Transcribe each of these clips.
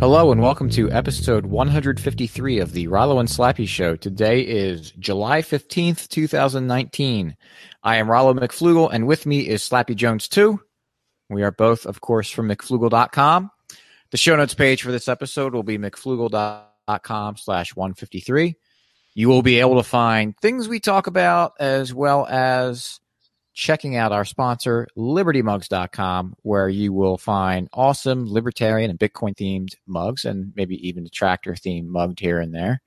Hello and welcome to episode 153 of the Rollo and Slappy Show. Today is July 15th, 2019. I am Rollo McFlugel and with me is Slappy Jones too. We are both, of course, from McFlugel.com. The show notes page for this episode will be McFlugel.com slash 153. You will be able to find things we talk about as well as checking out our sponsor, libertymugs.com, where you will find awesome libertarian and Bitcoin themed mugs and maybe even the tractor themed mugged here and there.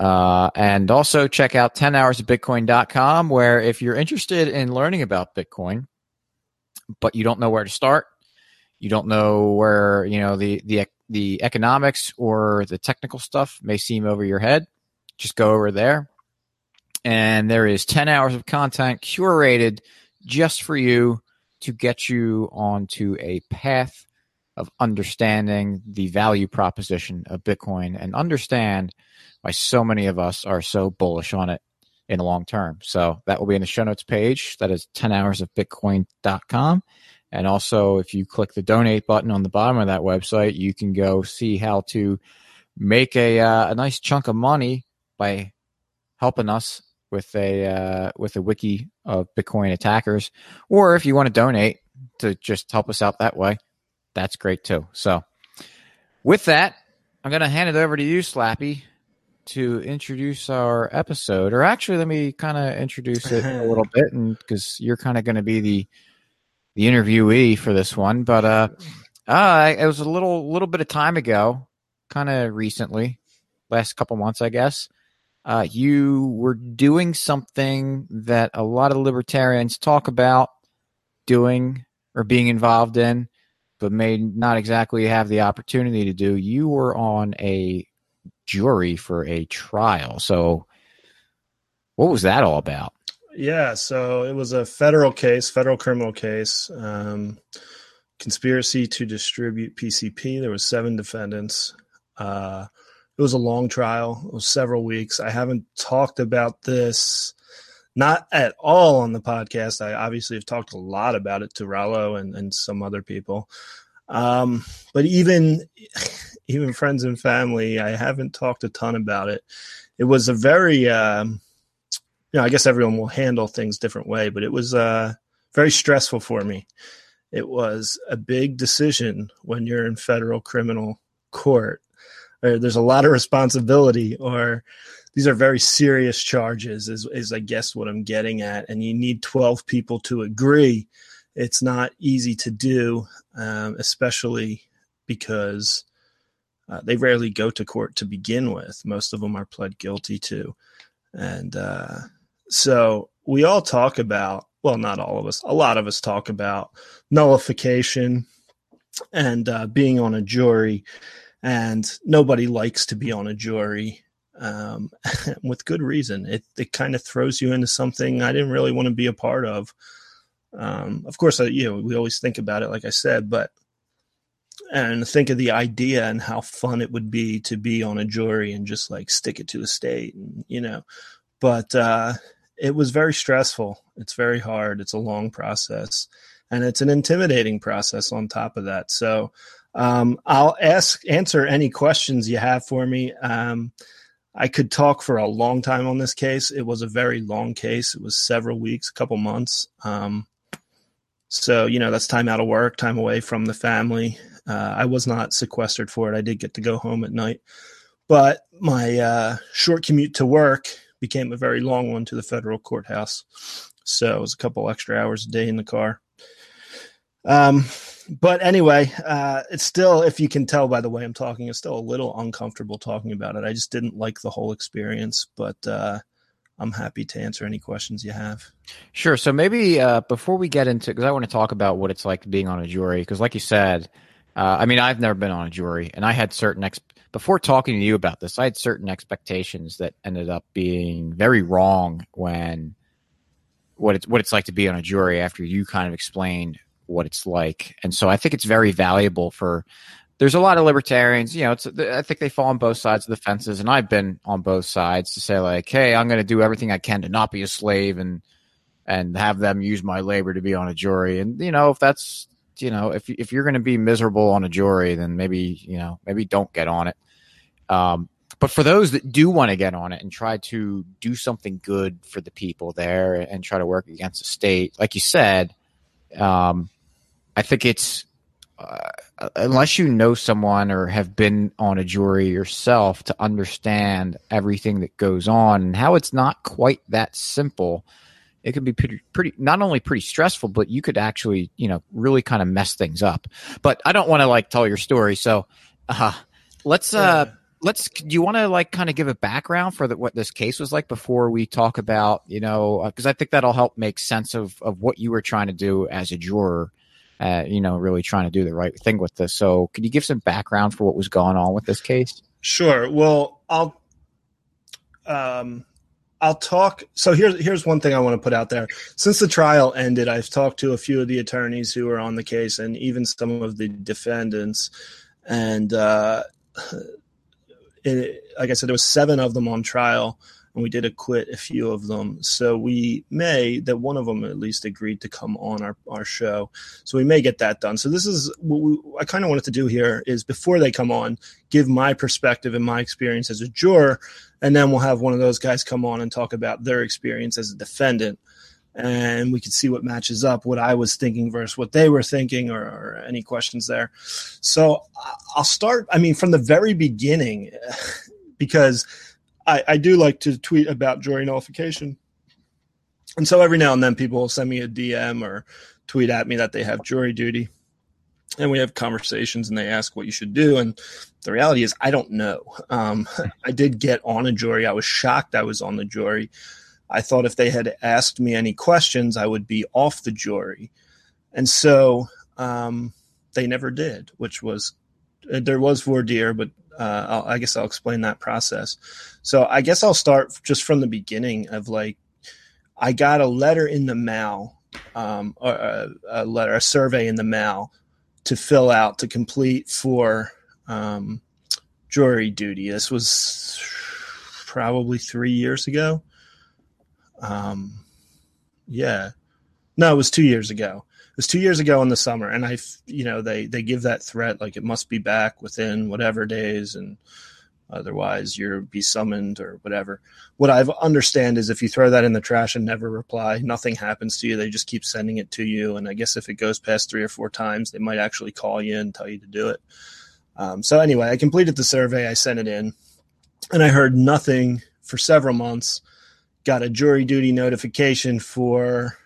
Uh, and also check out 10hoursofbitcoin.com, where if you're interested in learning about Bitcoin, but you don't know where to start, you don't know where, you know, the, the, the economics or the technical stuff may seem over your head, just go over there and there is 10 hours of content curated just for you to get you onto a path of understanding the value proposition of Bitcoin and understand why so many of us are so bullish on it in the long term. So that will be in the show notes page. That is 10 hours of. And also, if you click the donate button on the bottom of that website, you can go see how to make a, uh, a nice chunk of money by helping us with a uh, with a wiki of Bitcoin attackers, or if you want to donate to just help us out that way, that's great too. So, with that, I'm going to hand it over to you, Slappy, to introduce our episode. Or actually, let me kind of introduce it a little bit, and because you're kind of going to be the the interviewee for this one. But uh, uh, it was a little little bit of time ago, kind of recently, last couple months, I guess uh, you were doing something that a lot of libertarians talk about doing or being involved in, but may not exactly have the opportunity to do. You were on a jury for a trial. So, what was that all about? Yeah, so it was a federal case, federal criminal case, um, conspiracy to distribute PCP. There was seven defendants. Uh, it was a long trial. It was several weeks. I haven't talked about this not at all on the podcast. I obviously have talked a lot about it to Rollo and, and some other people. Um, but even even friends and family, I haven't talked a ton about it. It was a very um, you know, I guess everyone will handle things different way, but it was uh, very stressful for me. It was a big decision when you're in federal criminal court or there's a lot of responsibility or these are very serious charges is, is i guess what i'm getting at. And you need 12 people to agree. It's not easy to do um, especially because uh, they rarely go to court to begin with. Most of them are pled guilty to. And uh, so we all talk about well not all of us a lot of us talk about nullification and uh, being on a jury and nobody likes to be on a jury um, with good reason. It it kind of throws you into something I didn't really want to be a part of. Um, of course, I, you know we always think about it, like I said, but and think of the idea and how fun it would be to be on a jury and just like stick it to the state, and you know. But uh, it was very stressful. It's very hard. It's a long process, and it's an intimidating process on top of that. So um, I'll ask answer any questions you have for me. Um, I could talk for a long time on this case. It was a very long case. It was several weeks, a couple months. Um, so you know that's time out of work, time away from the family. Uh, I was not sequestered for it. I did get to go home at night, but my uh, short commute to work became a very long one to the federal courthouse. So it was a couple extra hours a day in the car. Um, but anyway, uh, it's still, if you can tell by the way I'm talking, it's still a little uncomfortable talking about it. I just didn't like the whole experience, but uh, I'm happy to answer any questions you have. Sure. So maybe uh, before we get into, because I want to talk about what it's like being on a jury, because like you said, uh, I mean, I've never been on a jury, and I had certain ex- before talking to you about this, I had certain expectations that ended up being very wrong when what it's what it's like to be on a jury after you kind of explained what it's like. And so I think it's very valuable for. There's a lot of libertarians, you know. It's I think they fall on both sides of the fences, and I've been on both sides to say like, hey, I'm going to do everything I can to not be a slave and and have them use my labor to be on a jury. And you know, if that's you know, if if you're going to be miserable on a jury, then maybe you know, maybe don't get on it. Um, but for those that do want to get on it and try to do something good for the people there and try to work against the state, like you said, um, I think it's uh, unless you know someone or have been on a jury yourself to understand everything that goes on and how it's not quite that simple it can be pretty, pretty not only pretty stressful but you could actually you know really kind of mess things up. But i don't want to like tell your story so uh, let's uh let's do you want to like kind of give a background for the, what this case was like before we talk about you know because uh, i think that'll help make sense of of what you were trying to do as a juror uh, you know, really trying to do the right thing with this. So, could you give some background for what was going on with this case? Sure. Well, I'll um, I'll talk. So here's here's one thing I want to put out there. Since the trial ended, I've talked to a few of the attorneys who were on the case, and even some of the defendants. And uh, it, like I said, there was seven of them on trial and we did acquit a few of them. So we may that one of them at least agreed to come on our, our show. So we may get that done. So this is what we, I kind of wanted to do here is before they come on, give my perspective and my experience as a juror, and then we'll have one of those guys come on and talk about their experience as a defendant. And we can see what matches up, what I was thinking versus what they were thinking, or, or any questions there. So I'll start. I mean, from the very beginning, because I, I do like to tweet about jury nullification. And so every now and then people will send me a DM or tweet at me that they have jury duty. And we have conversations and they ask what you should do. And the reality is, I don't know. Um, I did get on a jury. I was shocked I was on the jury. I thought if they had asked me any questions, I would be off the jury. And so um, they never did, which was, there was voir dire, but uh, i guess I'll explain that process. So I guess I'll start just from the beginning of like, I got a letter in the mail, um, or a, a, letter, a survey in the mail to fill out to complete for um, jury duty. This was probably three years ago. Um, yeah, no, it was two years ago was two years ago in the summer, and I, you know, they they give that threat like it must be back within whatever days, and otherwise you'll be summoned or whatever. What I understand is if you throw that in the trash and never reply, nothing happens to you. They just keep sending it to you, and I guess if it goes past three or four times, they might actually call you and tell you to do it. Um, so anyway, I completed the survey. I sent it in, and I heard nothing for several months. Got a jury duty notification for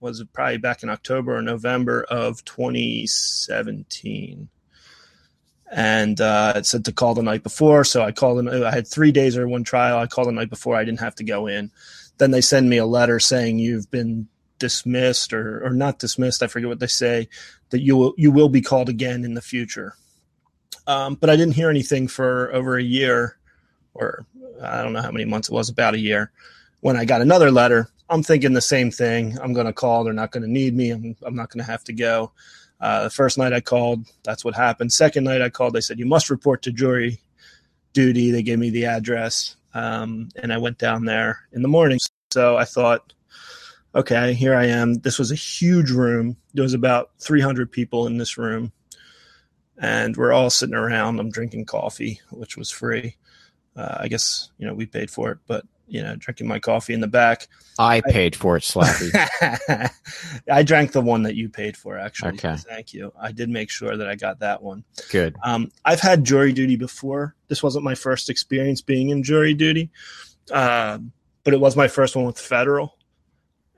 was probably back in October or November of 2017. And uh, it said to call the night before. So I called them. I had three days or one trial. I called the night before. I didn't have to go in. Then they send me a letter saying you've been dismissed or, or not dismissed. I forget what they say that you will, you will be called again in the future. Um, but I didn't hear anything for over a year or I don't know how many months it was, about a year when I got another letter I'm thinking the same thing. I'm going to call. They're not going to need me. I'm, I'm not going to have to go. Uh, the first night I called, that's what happened. Second night I called, they said, you must report to jury duty. They gave me the address. Um, and I went down there in the morning. So I thought, okay, here I am. This was a huge room. There was about 300 people in this room. And we're all sitting around. I'm drinking coffee, which was free. Uh, I guess, you know, we paid for it, but you know, drinking my coffee in the back. I paid for it, Slappy. I drank the one that you paid for, actually. Okay. Thank you. I did make sure that I got that one. Good. Um, I've had jury duty before. This wasn't my first experience being in jury duty, uh, but it was my first one with federal.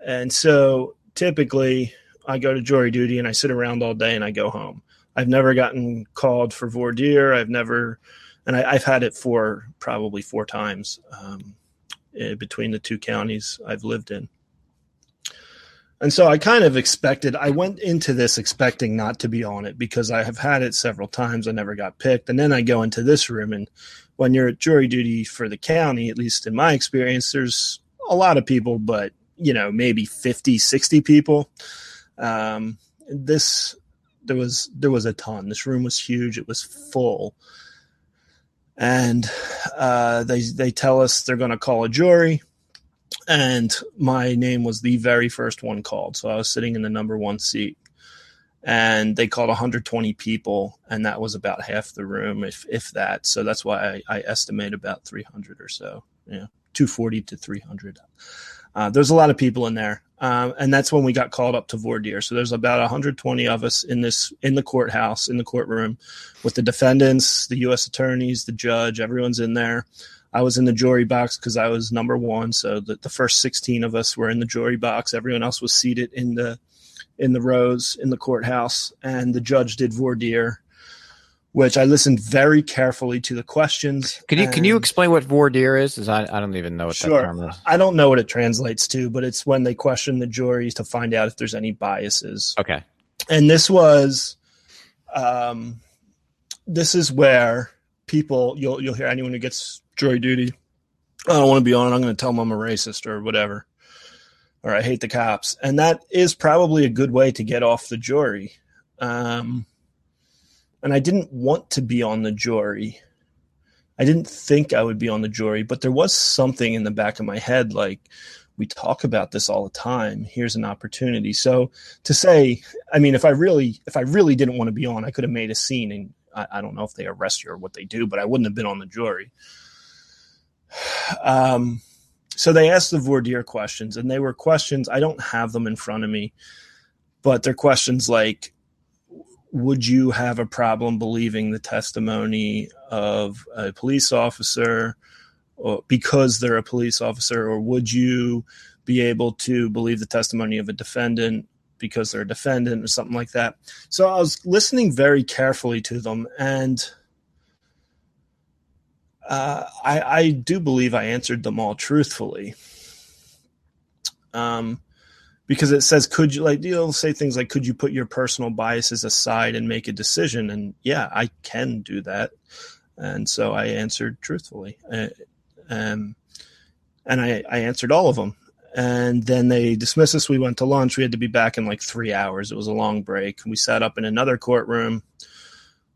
And so typically I go to jury duty and I sit around all day and I go home. I've never gotten called for voir dire. I've never, and I, have had it for probably four times. Um, between the two counties I've lived in. And so I kind of expected, I went into this expecting not to be on it because I have had it several times. I never got picked. And then I go into this room, and when you're at jury duty for the county, at least in my experience, there's a lot of people, but, you know, maybe 50, 60 people. Um, this, there was, there was a ton. This room was huge. It was full and uh, they they tell us they're going to call a jury, and my name was the very first one called, so I was sitting in the number one seat, and they called 120 people, and that was about half the room, if if that. So that's why I, I estimate about 300 or so. Yeah, 240 to 300. Uh, there's a lot of people in there, um, and that's when we got called up to voir dire. So there's about 120 of us in this in the courthouse in the courtroom, with the defendants, the U.S. attorneys, the judge. Everyone's in there. I was in the jury box because I was number one. So the, the first 16 of us were in the jury box. Everyone else was seated in the in the rows in the courthouse, and the judge did voir dire, which I listened very carefully to the questions. Can you can you explain what voir dire is? Is I, I don't even know what sure. that term is. I don't know what it translates to, but it's when they question the juries to find out if there's any biases. Okay. And this was, um, this is where people you'll you'll hear anyone who gets jury duty. I don't want to be on it. I'm going to tell them I'm a racist or whatever or I hate the cops. And that is probably a good way to get off the jury. Um, and I didn't want to be on the jury. I didn't think I would be on the jury, but there was something in the back of my head like, we talk about this all the time. Here's an opportunity. So to say, I mean, if I really, if I really didn't want to be on, I could have made a scene and I, I don't know if they arrest you or what they do, but I wouldn't have been on the jury. Um, so they asked the voir dire questions, and they were questions. I don't have them in front of me, but they're questions like, "Would you have a problem believing the testimony of a police officer, or because they're a police officer, or would you be able to believe the testimony of a defendant because they're a defendant, or something like that?" So I was listening very carefully to them, and uh, I, I, do believe I answered them all truthfully. Um, because it says, could you like you'll say things like, could you put your personal biases aside and make a decision? And yeah, I can do that. And so I answered truthfully, uh, um, and I, I answered all of them. And then they dismissed us. We went to lunch. We had to be back in like three hours. It was a long break. We sat up in another courtroom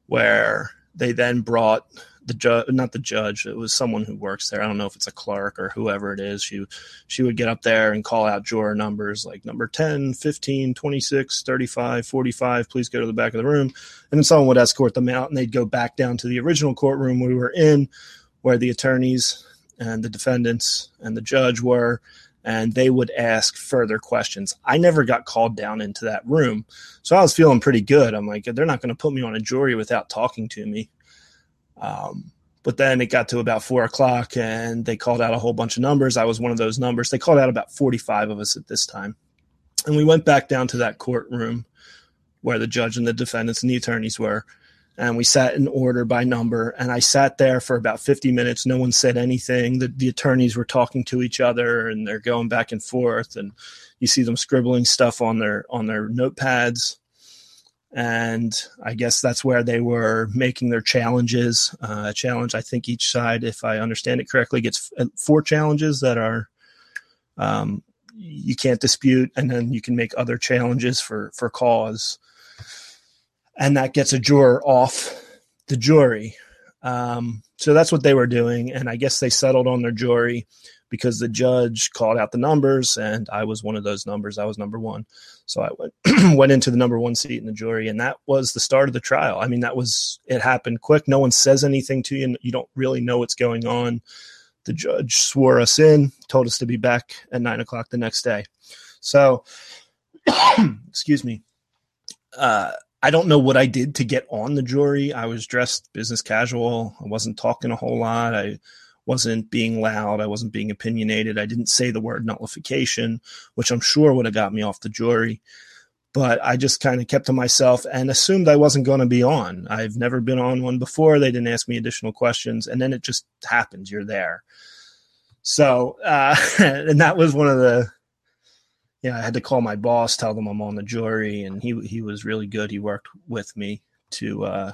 where they then brought the judge, not the judge, it was someone who works there. I don't know if it's a clerk or whoever it is. She, she would get up there and call out juror numbers like number 10, 15, 26, 35, 45, please go to the back of the room. And then someone would escort them out and they'd go back down to the original courtroom we were in where the attorneys and the defendants and the judge were and they would ask further questions. I never got called down into that room. So I was feeling pretty good. I'm like, they're not going to put me on a jury without talking to me. Um, but then it got to about four o'clock and they called out a whole bunch of numbers. I was one of those numbers. They called out about 45 of us at this time. And we went back down to that courtroom where the judge and the defendants and the attorneys were. And we sat in order by number. And I sat there for about 50 minutes. No one said anything. The, the attorneys were talking to each other and they're going back and forth. And you see them scribbling stuff on their on their notepads and I guess that's where they were making their challenges. Uh, a challenge, I think each side, if I understand it correctly, gets uh, four challenges that are um, you can't dispute, and then you can make other challenges for for cause, and that gets a juror off the jury. Um, so that's what they were doing, and I guess they settled on their jury because the judge called out the numbers, and I was one of those numbers. I was number one. So I went went into the number one seat in the jury, and that was the start of the trial. I mean, that was it happened quick. No one says anything to you. and You don't really know what's going on. The judge swore us in, told us to be back at nine o'clock the next day. So, excuse me. Uh, I don't know what I did to get on the jury. I was dressed business casual. I wasn't talking a whole lot. I wasn't being loud. I wasn't being opinionated. I didn't say the word nullification, which I'm sure would have got me off the jury. But I just kind of kept to myself and assumed I wasn't going to be on. I've never been on one before. They didn't ask me additional questions. And then it just happens. You're there. So, uh, and that was one of the, yeah, I had to call my boss, tell them I'm on the jury. And he, he was really good. He worked with me to, uh,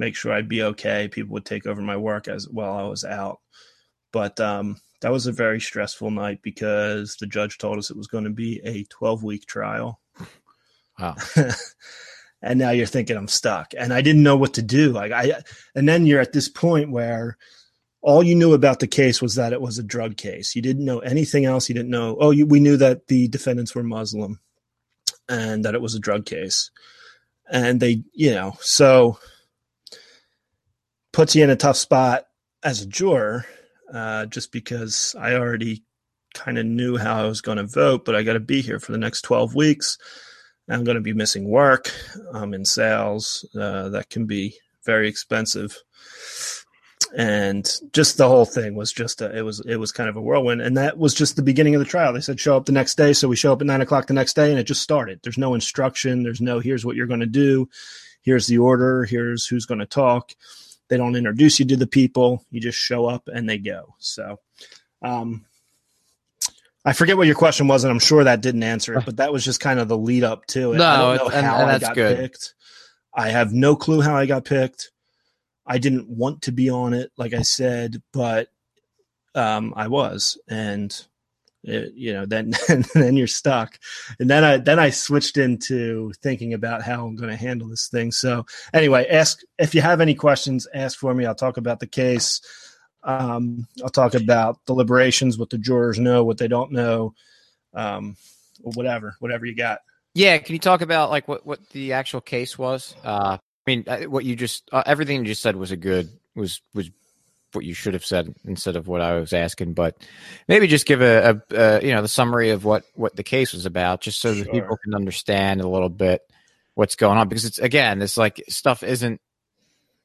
make sure I'd be okay. People would take over my work as while I was out. But um, that was a very stressful night because the judge told us it was going to be a 12 week trial. Wow. and now you're thinking I'm stuck, and I didn't know what to do. Like I, and then you're at this point where all you knew about the case was that it was a drug case. You didn't know anything else. You didn't know. Oh, you, we knew that the defendants were Muslim, and that it was a drug case and they, you know, so puts you in a tough spot as a juror, uh, just because I already kind of knew how I was going to vote, but I got to be here for the next 12 weeks. I'm going to be missing work. I'm in sales. Uh, that can be very expensive. And just the whole thing was just a, it was it was kind of a whirlwind, and that was just the beginning of the trial. They said show up the next day, so we show up at nine o'clock the next day, and it just started. There's no instruction. There's no here's what you're going to do. Here's the order. Here's who's going to talk. They don't introduce you to the people. You just show up and they go. So, um, I forget what your question was, and I'm sure that didn't answer it, but that was just kind of the lead up to it. No, I don't know and- how and I got good. picked. I have no clue how I got picked. I didn't want to be on it, like I said, but um, I was, and it, you know, then then you're stuck. And then I then I switched into thinking about how I'm going to handle this thing. So anyway, ask if you have any questions. Ask for me. I'll talk about the case. Um, I'll talk about deliberations, what the jurors know, what they don't know, um, whatever, whatever you got. Yeah, can you talk about like what what the actual case was? Uh, I mean, uh, what you just uh, everything you just said was a good was was what you should have said instead of what I was asking. But maybe just give a, a, uh you know the summary of what what the case was about, just so that people can understand a little bit what's going on. Because it's again, it's like stuff isn't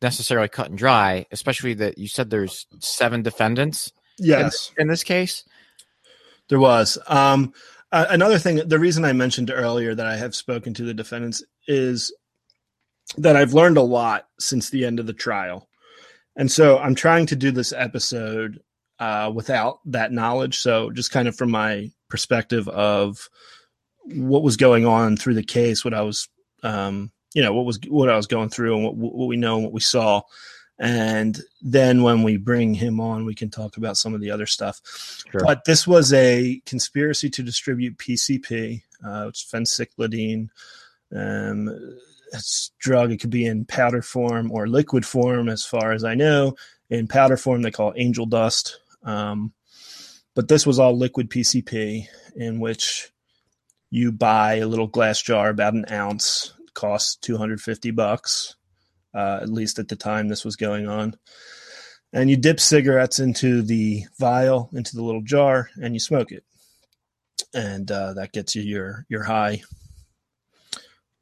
necessarily cut and dry, especially that you said there's seven defendants Yes. in this case. There was. Um, uh, another thing, the reason I mentioned earlier that I have spoken to the defendants is that I've learned a lot since the end of the trial. And so I'm trying to do this episode uh, without that knowledge. So just kind of from my perspective of what was going on through the case, what I was, um, you know, what was what I was going through, and what, what we know and what we saw. And then when we bring him on, we can talk about some of the other stuff. Sure. But this was a conspiracy to distribute PCP, uh, it's phencyclidine. Um, it's drug. It could be in powder form or liquid form, as far as I know. In powder form, they call it angel dust. Um, but this was all liquid PCP, in which you buy a little glass jar, about an ounce, costs 250 bucks, uh, at least at the time this was going on and you dip cigarettes into the vial into the little jar and you smoke it and uh, that gets you your your high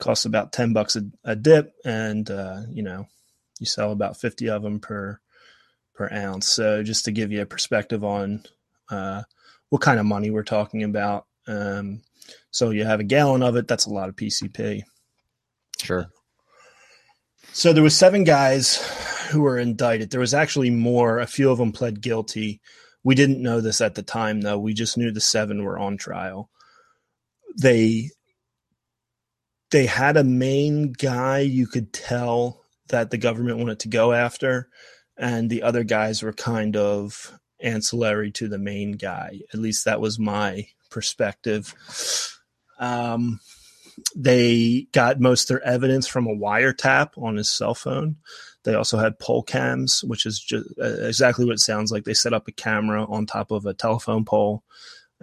costs about 10 bucks a, a dip and uh, you know you sell about 50 of them per per ounce so just to give you a perspective on uh, what kind of money we're talking about um, so you have a gallon of it that's a lot of pcp Sure. so there was seven guys who were indicted. There was actually more. A few of them pled guilty. We didn't know this at the time, though. We just knew the seven were on trial. They they had a main guy you could tell that the government wanted to go after, and the other guys were kind of ancillary to the main guy. At least that was my perspective. Um, they got most their evidence from a wiretap on his cell phone. They also had pole cams, which is just exactly what it sounds like. They set up a camera on top of a telephone pole,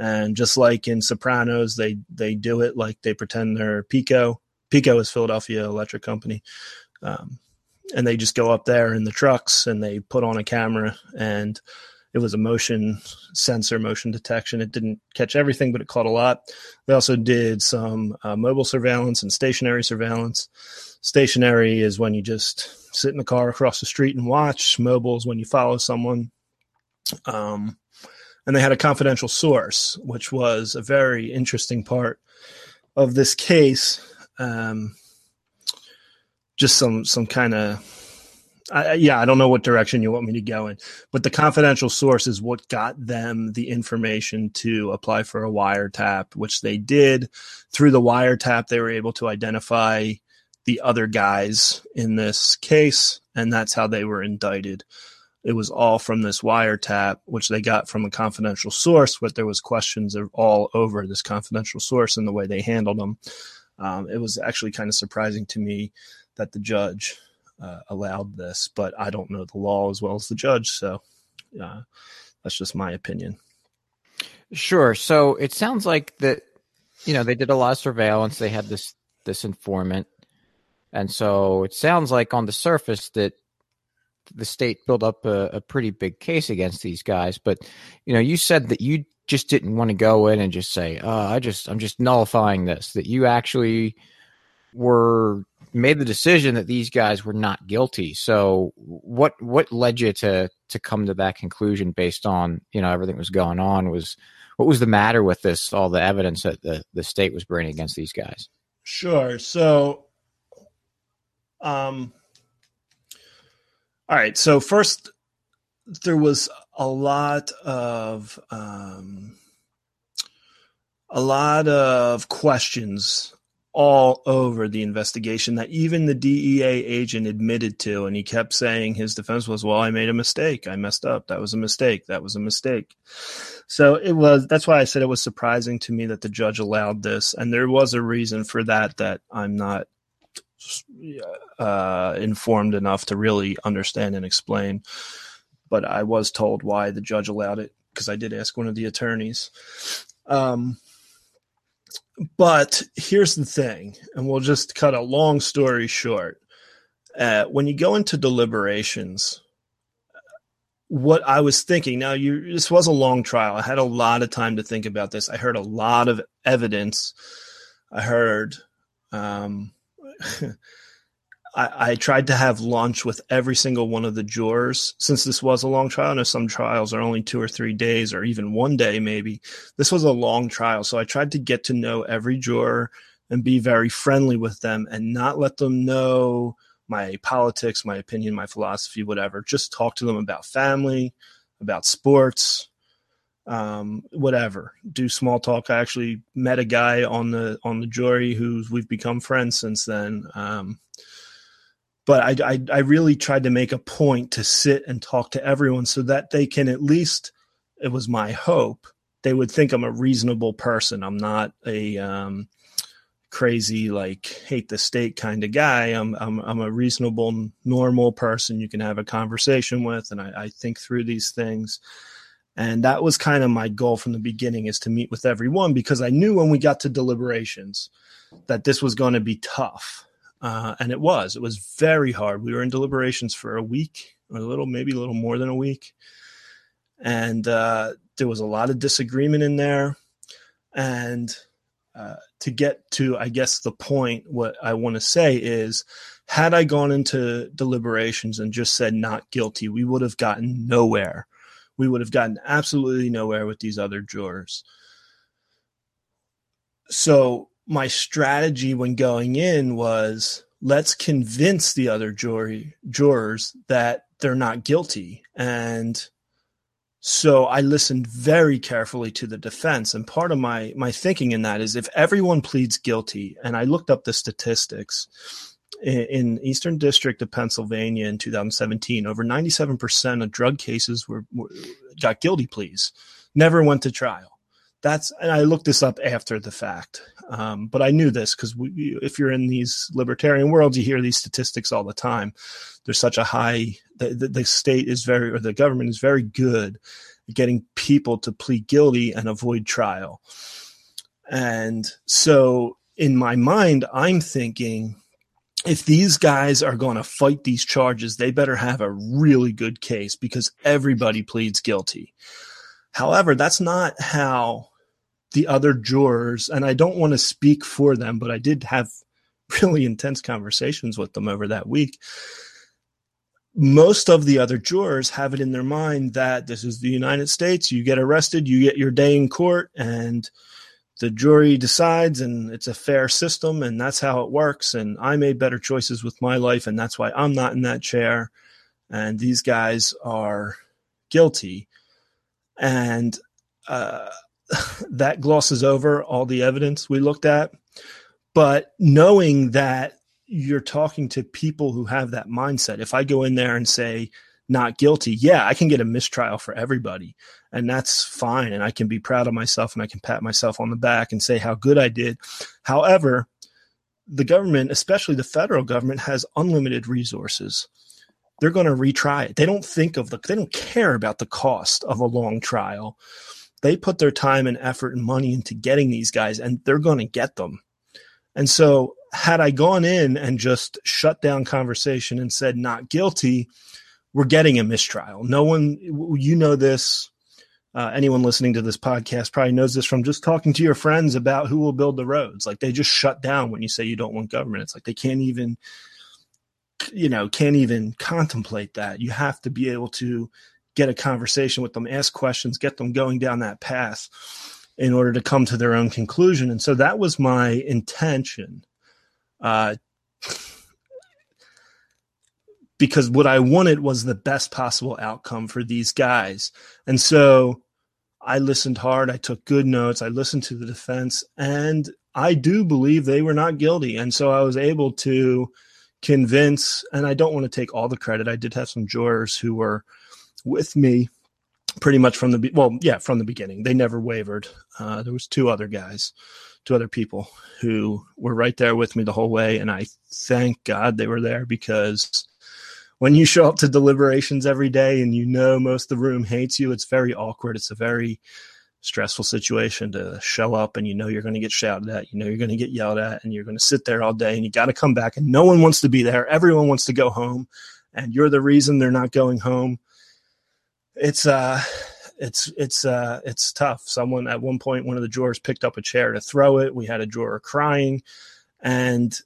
and just like in Sopranos, they they do it like they pretend they're PECO. PECO is Philadelphia Electric Company, um, and they just go up there in the trucks and they put on a camera and it was a motion sensor motion detection. It didn't catch everything but it caught a lot. They also did some uh, mobile surveillance and stationary surveillance. Stationary is when you just sit in the car across the street and watch. Mobile is when you follow someone. Um, and they had a confidential source which was a very interesting part of this case um, just some some kind of yeah, I don't know what direction you want me to go in, but the confidential source is what got them the information to apply for a wiretap, which they did. Through the wiretap, they were able to identify the other guys in this case, and that's how they were indicted. It was all from this wiretap, which they got from a confidential source, but there was questions of all over this confidential source and the way they handled them. Um, it was actually kind of surprising to me that the judge uh, allowed this, but I don't know the law as well as the judge, so uh, that's just my opinion. Sure. So it sounds like that, you know, they did a lot of surveillance. They had this this informant, And so it sounds like on the surface that the state built up a, a pretty big case against these guys. But you know, you said that you just didn't want to go in and just say, "Oh, I just I'm just nullifying this." That you actually were made the decision that these guys were not guilty. So what what led you to to come to that conclusion based on you know everything that was going on? Was what was the matter with this? All the evidence that the the state was bringing against these guys. Sure. So, um, all right. So first, there was a lot of um, a lot of questions all over the investigation that even the DEA agent admitted to. And he kept saying his defense was, well, I made a mistake. I messed up. That was a mistake. That was a mistake. So it was, that's why I said it was surprising to me that the judge allowed this. And there was a reason for that, that I'm not uh, informed enough to really understand and explain. But I was told why the judge allowed it because I did ask one of the attorneys. Um, but here's the thing, and we'll just cut a long story short. Uh, when you go into deliberations, what I was thinking now, you this was a long trial. I had a lot of time to think about this. I heard a lot of evidence. I heard um, I, I, tried to have lunch with every single one of the jurors since this was a long trial. I know some trials are only two or three days or even one day, maybe. This was a long trial. So I tried to get to know every juror and be very friendly with them and not let them know my politics, my opinion, my philosophy, whatever. Just talk to them about family, about sports, um, whatever. Do small talk. I actually met a guy on the on the jury who's we've become friends since then. Um, but I, I, I really tried to make a point to sit and talk to everyone so that they can at least it was my hope they would think I'm a reasonable person. I'm not a um, crazy like hate the state kind of guy. I'm I'm I'm a reasonable, normal person you can have a conversation with, and I, I think through these things. And that was kind of my goal from the beginning is to meet with everyone because I knew when we got to deliberations that this was going to be tough uh, and it was. It was very hard. We were in deliberations for a week, or a little, maybe a little more than a week. And uh, there was a lot of disagreement in there. And uh, to get to, I guess, the point, what I want to say is had I gone into deliberations and just said not guilty, we would have gotten nowhere. We would have gotten absolutely nowhere with these other jurors. So my strategy when going in was let's convince the other jury jurors that they're not guilty and so i listened very carefully to the defense and part of my my thinking in that is if everyone pleads guilty and i looked up the statistics in, eastern district of pennsylvania in 2017 over 97% of drug cases were, were got guilty pleas never went to trial that's and I looked this up after the fact, um, but I knew this because if you're in these libertarian worlds, you hear these statistics all the time. There's such a high the, the, the state is very or the government is very good at getting people to plead guilty and avoid trial, and so in my mind, I'm thinking if these guys are going to fight these charges, they better have a really good case because everybody pleads guilty. However, that's not how the other jurors, and I don't want to speak for them, but I did have really intense conversations with them over that week. Most of the other jurors have it in their mind that this is the United States. You get arrested, you get your day in court, and the jury decides, and it's a fair system, and that's how it works. And I made better choices with my life, and that's why I'm not in that chair. And these guys are guilty. And uh, that glosses over all the evidence we looked at. But knowing that you're talking to people who have that mindset, if I go in there and say, not guilty, yeah, I can get a mistrial for everybody. And that's fine. And I can be proud of myself and I can pat myself on the back and say how good I did. However, the government, especially the federal government, has unlimited resources. They're going to retry it. They don't think of the, they don't care about the cost of a long trial they put their time and effort and money into getting these guys and they're going to get them. And so had I gone in and just shut down conversation and said not guilty, we're getting a mistrial. No one, you know this. Uh, anyone listening to this podcast probably knows this from just talking to your friends about who will build the roads. Like they just shut down when you say you don't want government. It's like they can't even, you know, can't even contemplate that. You have to be able to get a conversation with them, ask questions, get them going down that path in order to come to their own conclusion. And so that was my intention. Uh, because what I wanted was the best possible outcome for these guys. And so I listened hard. I took good notes. I listened to the defense, and I do believe they were not guilty. And so I was able to convince, and I don't want to take all the credit. I did have some jurors who were with me pretty much from the well, yeah, from the beginning. They never wavered. Uh, there was two other guys, two other people who were right there with me the whole way, and I thank God they were there because when you show up to deliberations every day and you know most of the room hates you, it's very awkward. It's a very stressful situation to show up and you know you're going to get shouted at, you know you're going to get yelled at, and you're going to sit there all day and you got to come back and no one wants to be there. Everyone wants to go home, and you're the reason they're not going home. It's uh it's it's uh it's tough. Someone at one point, one of the jurors picked up a chair to throw it. We had a drawer crying, and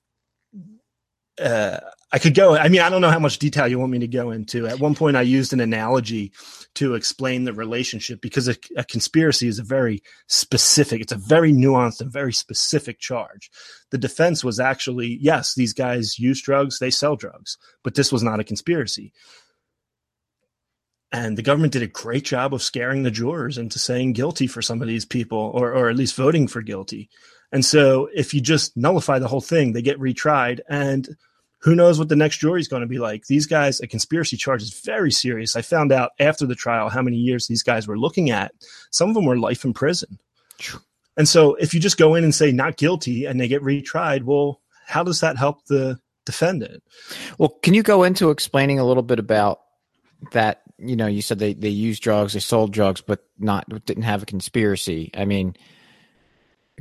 uh, I could go. I mean, I don't know how much detail you want me to go into. At one point, I used an analogy to explain the relationship because a, a, conspiracy is a very specific, it's a very nuanced and very specific charge. The defense was actually yes, these guys use drugs, they sell drugs, but this was not a conspiracy. And the government did a great job of scaring the jurors into saying guilty for some of these people, or, or at least voting for guilty. And so if you just nullify the whole thing, they get retried. And who knows what the next jury is going to be like. These guys, a conspiracy charge is very serious. I found out after the trial how many years these guys were looking at. Some of them were life in prison. And so if you just go in and say not guilty and they get retried, well, how does that help the defendant? Well, can you go into explaining a little bit about that? You know, you said they, they used drugs, they sold drugs, but not didn't have a conspiracy. I mean,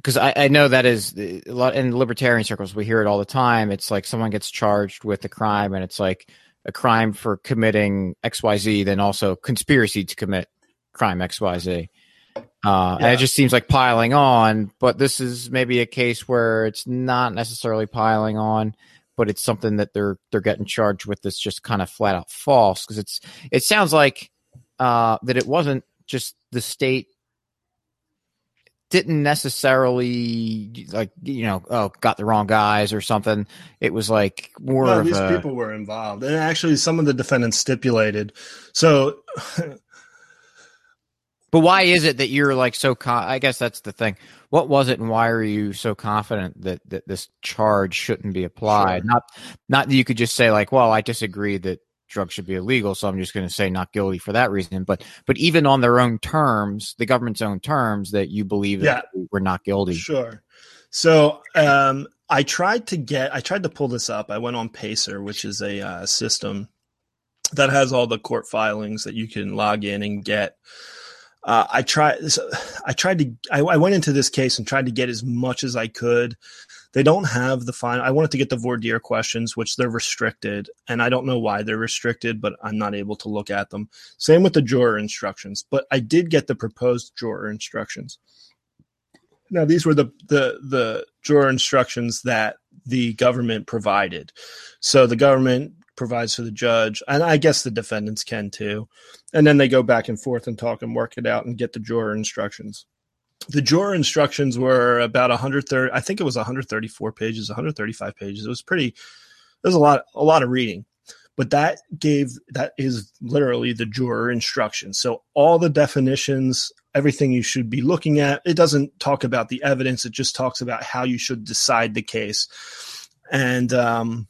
because I, I, know that is a lot in libertarian circles we hear it all the time it's like someone gets charged with a crime and it's like a crime for committing xyz then also conspiracy to commit crime xyz uh, yeah. and it just seems like piling on but this is maybe a case where it's not necessarily piling on but it's something that they're they're getting charged with that's just kind of flat out false because it's it sounds like uh, that it wasn't just the state didn't necessarily like you know oh got the wrong guys or something. It was like more no, these a, people were involved. And actually some of the defendants stipulated. So but why is it that you're like so con- i guess that's the thing. What was it and why are you so confident that that this charge shouldn't be applied? Sure. not not that you could just say like well i disagree that drugs should be illegal. So I'm just going to say not guilty for that reason. But but even on their own terms, the government's own terms, that you believe that we're not guilty. Sure. So um, I tried to get, I tried to pull this up. I went on Pacer, which is a uh, system that has all the court filings that you can log in and get. Uh, I tried. I tried to. I, I went into this case and tried to get as much as I could they don't have the final. I wanted to get the voir dire questions, which they're restricted, and I don't know why they're restricted, but I'm not able to look at them. Same with the juror instructions, but I did get the proposed juror instructions. Now these were the the the juror instructions that the government provided. So the government provides for the judge, and I guess the defendants can too. And then they go back and forth and talk and work it out and get the juror instructions the juror instructions were about 130 i think it was 134 pages 135 pages. It was pretty was a lot a lot of reading. But that gave that is literally the juror instructions. So all the definitions everything you should be looking at it doesn't talk about the evidence. It just talks about how you should decide the case. And um,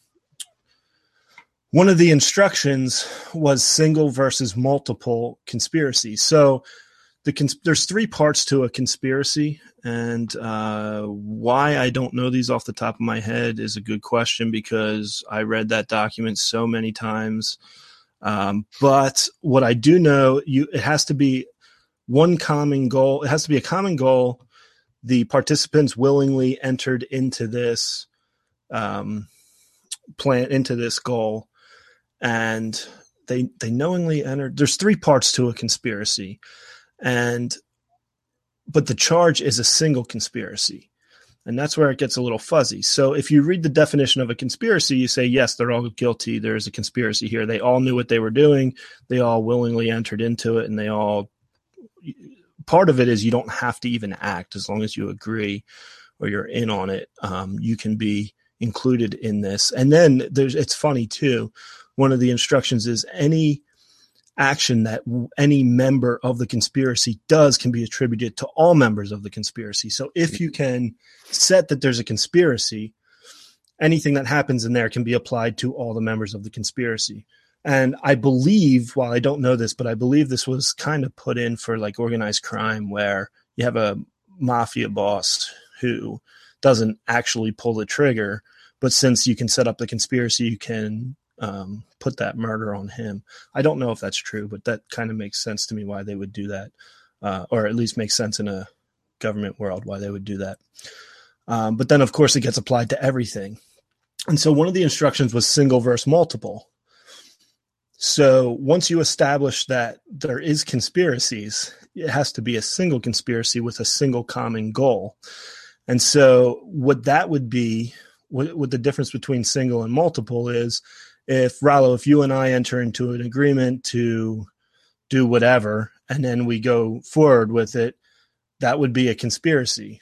one of the instructions was single versus multiple conspiracy so the cons- there's three parts to a conspiracy, and uh, why I don't know these off the top of my head is a good question because I read that document so many times. Um, but what I do know, you it has to be one common goal. It has to be a common goal. The participants willingly entered into this um, plan into this goal, and they they knowingly entered. There's three parts to a conspiracy, and but the charge is a single conspiracy. And that's where it gets a little fuzzy. So if you read the definition of a conspiracy, you say, yes, they're all guilty. There is a conspiracy here. They all knew what they were doing. They all willingly entered into it and they all, part of it is you don't have to even act as long as you agree or you're in on it. Um, you can be included in this. And then there's, it's funny too. One of the instructions is any action that any member of the conspiracy does can be attributed to all members of the conspiracy. So if you can set that there's a conspiracy, anything that happens in there can be applied to all the members of the conspiracy. And I believe, while I don't know this, but I believe this was kind of put in for like organized crime where you have a mafia boss who doesn't actually pull the trigger, but since you can set up the conspiracy, you can um, put that murder on him. I don't know if that's true, but that kind of makes sense to me why they would do that, uh, or at least makes sense in a government world why they would do that. Um, but then, of course, it gets applied to everything. And so one of the instructions was single versus multiple. So once you establish that there is conspiracies, it has to be a single conspiracy with a single common goal. And so what that would be, what, what the difference between single and multiple is, if Rollo, if you and I enter into an agreement to do whatever, and then we go forward with it, that would be a conspiracy.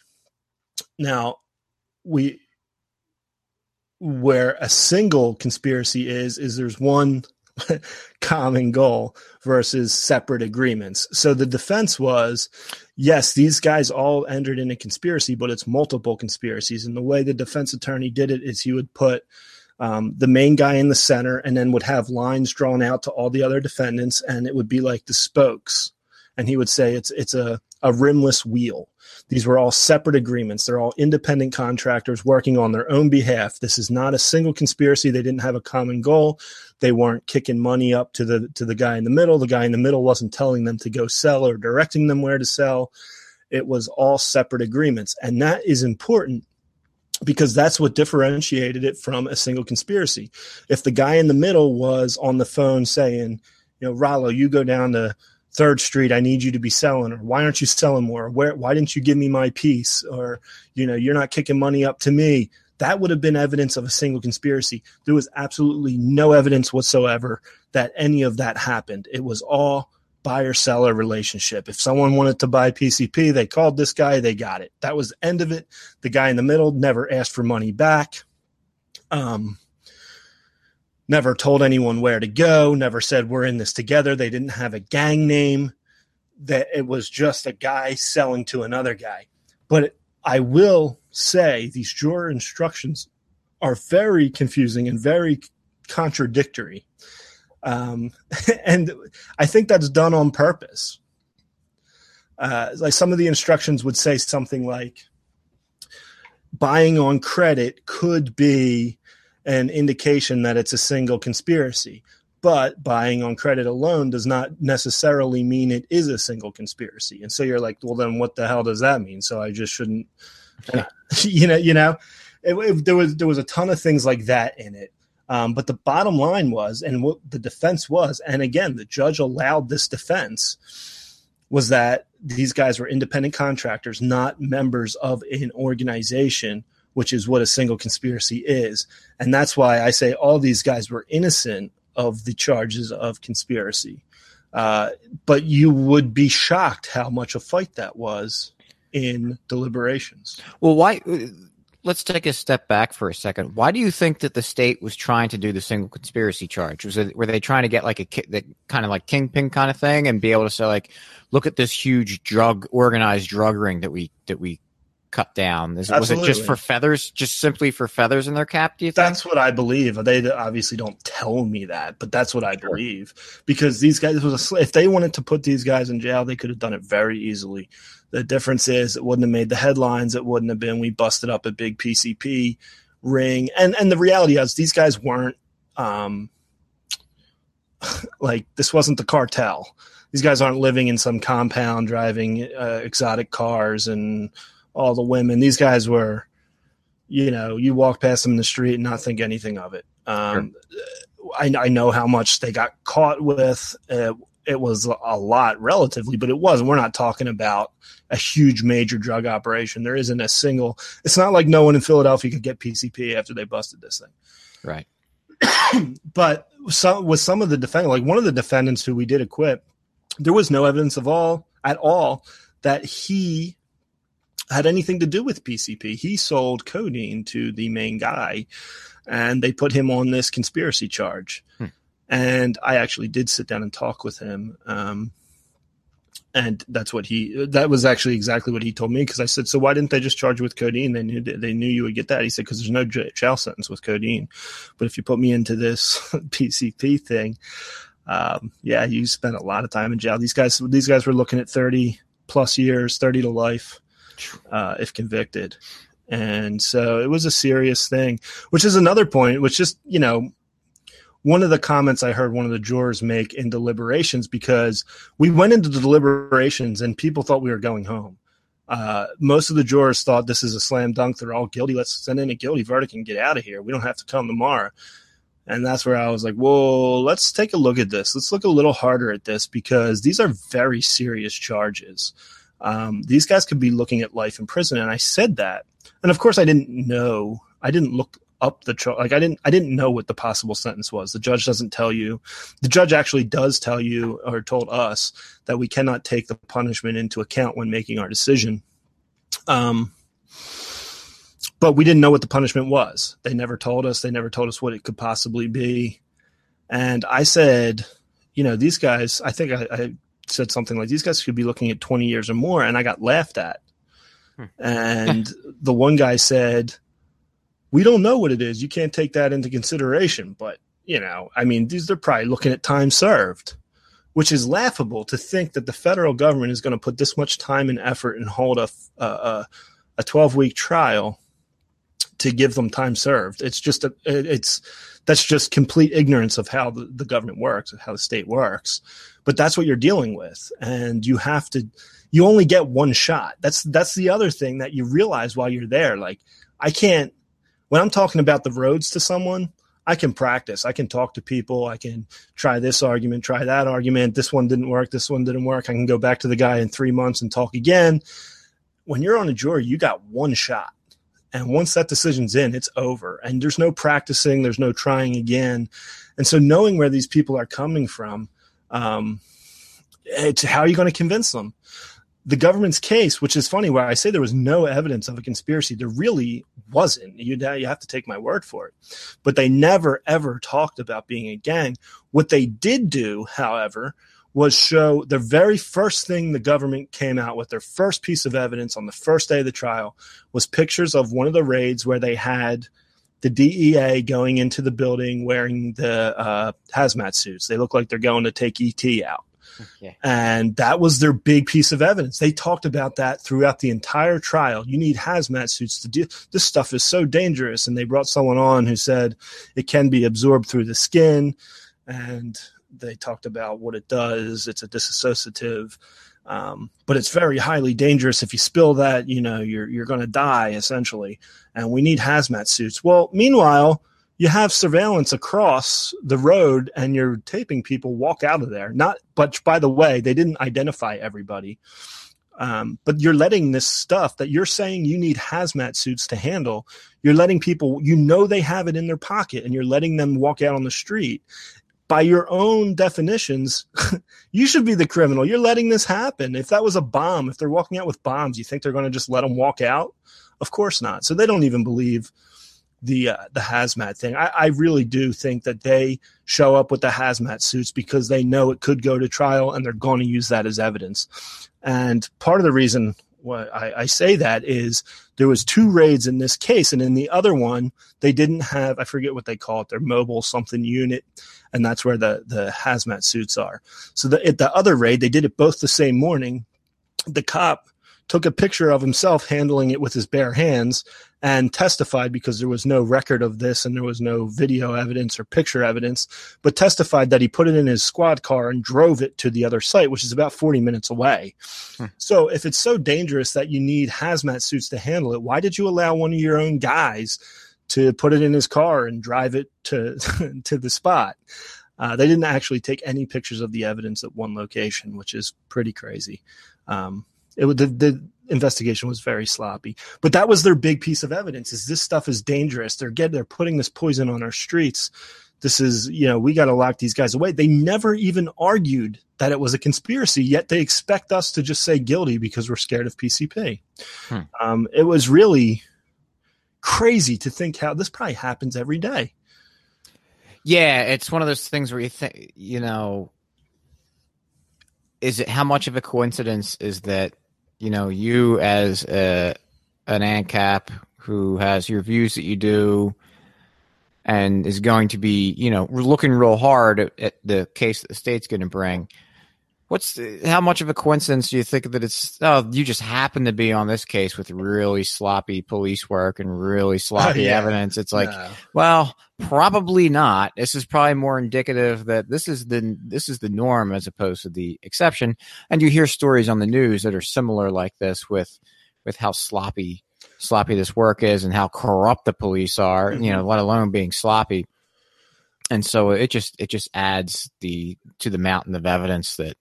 Now, we where a single conspiracy is is there's one common goal versus separate agreements. So the defense was yes, these guys all entered in a conspiracy, but it's multiple conspiracies. And the way the defense attorney did it is he would put um, the main guy in the center and then would have lines drawn out to all the other defendants, and it would be like the spokes. And he would say it's it's a, a rimless wheel. These were all separate agreements. They're all independent contractors working on their own behalf. This is not a single conspiracy. They didn't have a common goal. They weren't kicking money up to the to the guy in the middle. The guy in the middle wasn't telling them to go sell or directing them where to sell. It was all separate agreements. And that is important because that's what differentiated it from a single conspiracy. If the guy in the middle was on the phone saying, you know, Rollo, you go down to Third Street, I need you to be selling, or why aren't you selling more? Where why didn't you give me my piece? Or, you know, you're not kicking money up to me. That would have been evidence of a single conspiracy. There was absolutely no evidence whatsoever that any of that happened. It was all buyer seller relationship. If someone wanted to buy PCP, they called this guy, they got it. That was the end of it. The guy in the middle never asked for money back. Um, never told anyone where to go, never said we're in this together. They didn't have a gang name. That it was just a guy selling to another guy. But I will say these juror instructions are very confusing and very contradictory. Um, and I think that's done on purpose. Uh, like some of the instructions would say something like buying on credit could be an indication that it's a single conspiracy but buying on credit alone does not necessarily mean it is a single conspiracy. And so you're like well then what the hell does that mean? So i just shouldn't you know you know it, it, there was there was a ton of things like that in it um, but the bottom line was, and what the defense was, and again, the judge allowed this defense, was that these guys were independent contractors, not members of an organization, which is what a single conspiracy is. And that's why I say all these guys were innocent of the charges of conspiracy. Uh, but you would be shocked how much a fight that was in deliberations. Well, why? Let's take a step back for a second. Why do you think that the state was trying to do the single conspiracy charge? Was it were they trying to get like a the kind of like kingpin kind of thing and be able to say like, look at this huge drug organized drug ring that we that we cut down? Is, was it just for feathers, just simply for feathers in their cap? Do you think? That's what I believe. They obviously don't tell me that, but that's what I sure. believe because these guys was a, if they wanted to put these guys in jail, they could have done it very easily. The difference is it wouldn't have made the headlines. It wouldn't have been we busted up a big PCP ring. And and the reality is these guys weren't um like this wasn't the cartel. These guys aren't living in some compound driving uh, exotic cars and all the women. These guys were you know, you walk past them in the street and not think anything of it. Um, sure. I, I, know how much they got caught with. Uh, it was a lot relatively, but it wasn't. We're not talking about a huge major drug operation. There isn't a single. It's not like no one in Philadelphia could get PCP after they busted this thing. Right. but some with some of the defendants, like one of the defendants who we did acquit, there was no evidence of all at all that he had anything to do with PCP. He sold codeine to the main guy, and they put him on this conspiracy charge. Hmm. And I actually did sit down and talk with him. Um, and that's what he that was actually exactly what he told me because I said so why didn't they just charge you with codeine? They knew they knew you would get that. He said because there's no jail sentence with codeine. But if you put me into this PCP thing um, yeah you spent a lot of time in jail. These guys these guys were looking at 30 plus years 30 to life uh, if convicted. And so it was a serious thing which is another point which just you know one of the comments I heard one of the jurors make in deliberations because we went into deliberations and people thought we were going home. Uh, most of the jurors thought this is a slam dunk. They're all guilty. Let's send in a guilty verdict and get out of here. We don't have to come tomorrow. And that's where I was like, well, let's take a look at this. Let's look a little harder at this because these are very serious charges. Um, these guys could be looking at life in prison. And I said that. And of course, I didn't know. I didn't look up the charge. Like I didn't, I didn't know what the possible sentence was. The judge doesn't tell you. The judge actually does tell you or told us that we cannot take the punishment into account when making our decision. Um, but we didn't know what the punishment was. They never told us. They never told us what it could possibly be. And I said, you know, these guys. I think I, I said something like these guys could be looking at 20 years or more, and I got laughed at. Hmm. And the one guy said, we don't know what it is. You can't take that into consideration. But, you know, I mean, these they're probably looking at time served, which is laughable to think that the federal government is going to put this much time and effort and hold a a, a 12 week trial to give them time served. It's just a it's that's just complete ignorance of how the, the government works, how the state works. But that's what you're dealing with, and you have to. You only get one shot. That's that's the other thing that you realize while you're there. Like I can't when I'm talking about the roads to someone, I can practice. I can talk to people. I can try this argument, try that argument. This one didn't work. This one didn't work. I can go back to the guy in three months and talk again. When you're on a jury, you got one shot. And once that decision's in, it's over. And there's no practicing, there's no trying again. And so knowing where these people are coming from, um, it's how are you going to convince them? The government's case, which is funny, where I say there was no evidence of a conspiracy, there really wasn't. You, you have to take my word for it. But they never, ever talked about being a gang. What they did do, however, was show the very first thing the government came out with, their first piece of evidence on the first day of the trial, was pictures of one of the raids where they had the DEA going into the building wearing the uh, hazmat suits. They look like they're going to take ET out. And that was their big piece of evidence. They talked about that throughout the entire trial. You need hazmat suits to do this stuff is so dangerous. And they brought someone on who said it can be absorbed through the skin. And they talked about what it does. It's a disassociative. Um, but it's very highly dangerous. If you spill that, you know, you're you're going to die essentially. And we need hazmat suits. Well, meanwhile, you have surveillance across the road and you're taping people walk out of there. Not, but by the way, they didn't identify everybody. Um, but you're letting this stuff that you're saying you need hazmat suits to handle, you're letting people, you know, they have it in their pocket and you're letting them walk out on the street. By your own definitions, you should be the criminal. You're letting this happen. If that was a bomb, if they're walking out with bombs, you think they're going to just let them walk out? Of course not. So they don't even believe the uh, the hazmat thing. I, I, really do think that they show up with the hazmat suits because they know it could go to trial and they're going to use that as evidence. And part of the reason why I, I say that is there was two raids in this case, and in the other one they didn't have I forget what they call it their mobile something unit, and that's where the the hazmat suits are. So the, at the other raid they did it both the same morning. The cop took a picture of himself handling it with his bare hands and testified because there was no record of this and there was no video evidence or picture evidence, but testified that he put it in his squad car and drove it to the other site, which is about 40 minutes away. Hmm. So if it's so dangerous that you need hazmat suits to handle it, why did you allow one of your own guys to put it in his car and drive it to to the spot? Uh, they didn't actually take any pictures of the evidence at one location, which is pretty crazy. Um, it the, the investigation was very sloppy. But that was their big piece of evidence: is this stuff is dangerous. They're getting they're putting this poison on our streets. This is you know we got to lock these guys away. They never even argued that it was a conspiracy, yet they expect us to just say guilty because we're scared of PCP. Hmm. Um, it was really crazy to think how this probably happens every day. Yeah, it's one of those things where you think, you know, is it how much of a coincidence is that you know, you as a, an ANCAP who has your views that you do and is going to be, you know, looking real hard at, at the case that the state's going to bring – What's the, how much of a coincidence do you think that it's? Oh, you just happen to be on this case with really sloppy police work and really sloppy yeah. evidence. It's like, no. well, probably not. This is probably more indicative that this is the this is the norm as opposed to the exception. And you hear stories on the news that are similar like this with with how sloppy sloppy this work is and how corrupt the police are. Mm-hmm. You know, mm-hmm. let alone being sloppy. And so it just it just adds the to the mountain of evidence that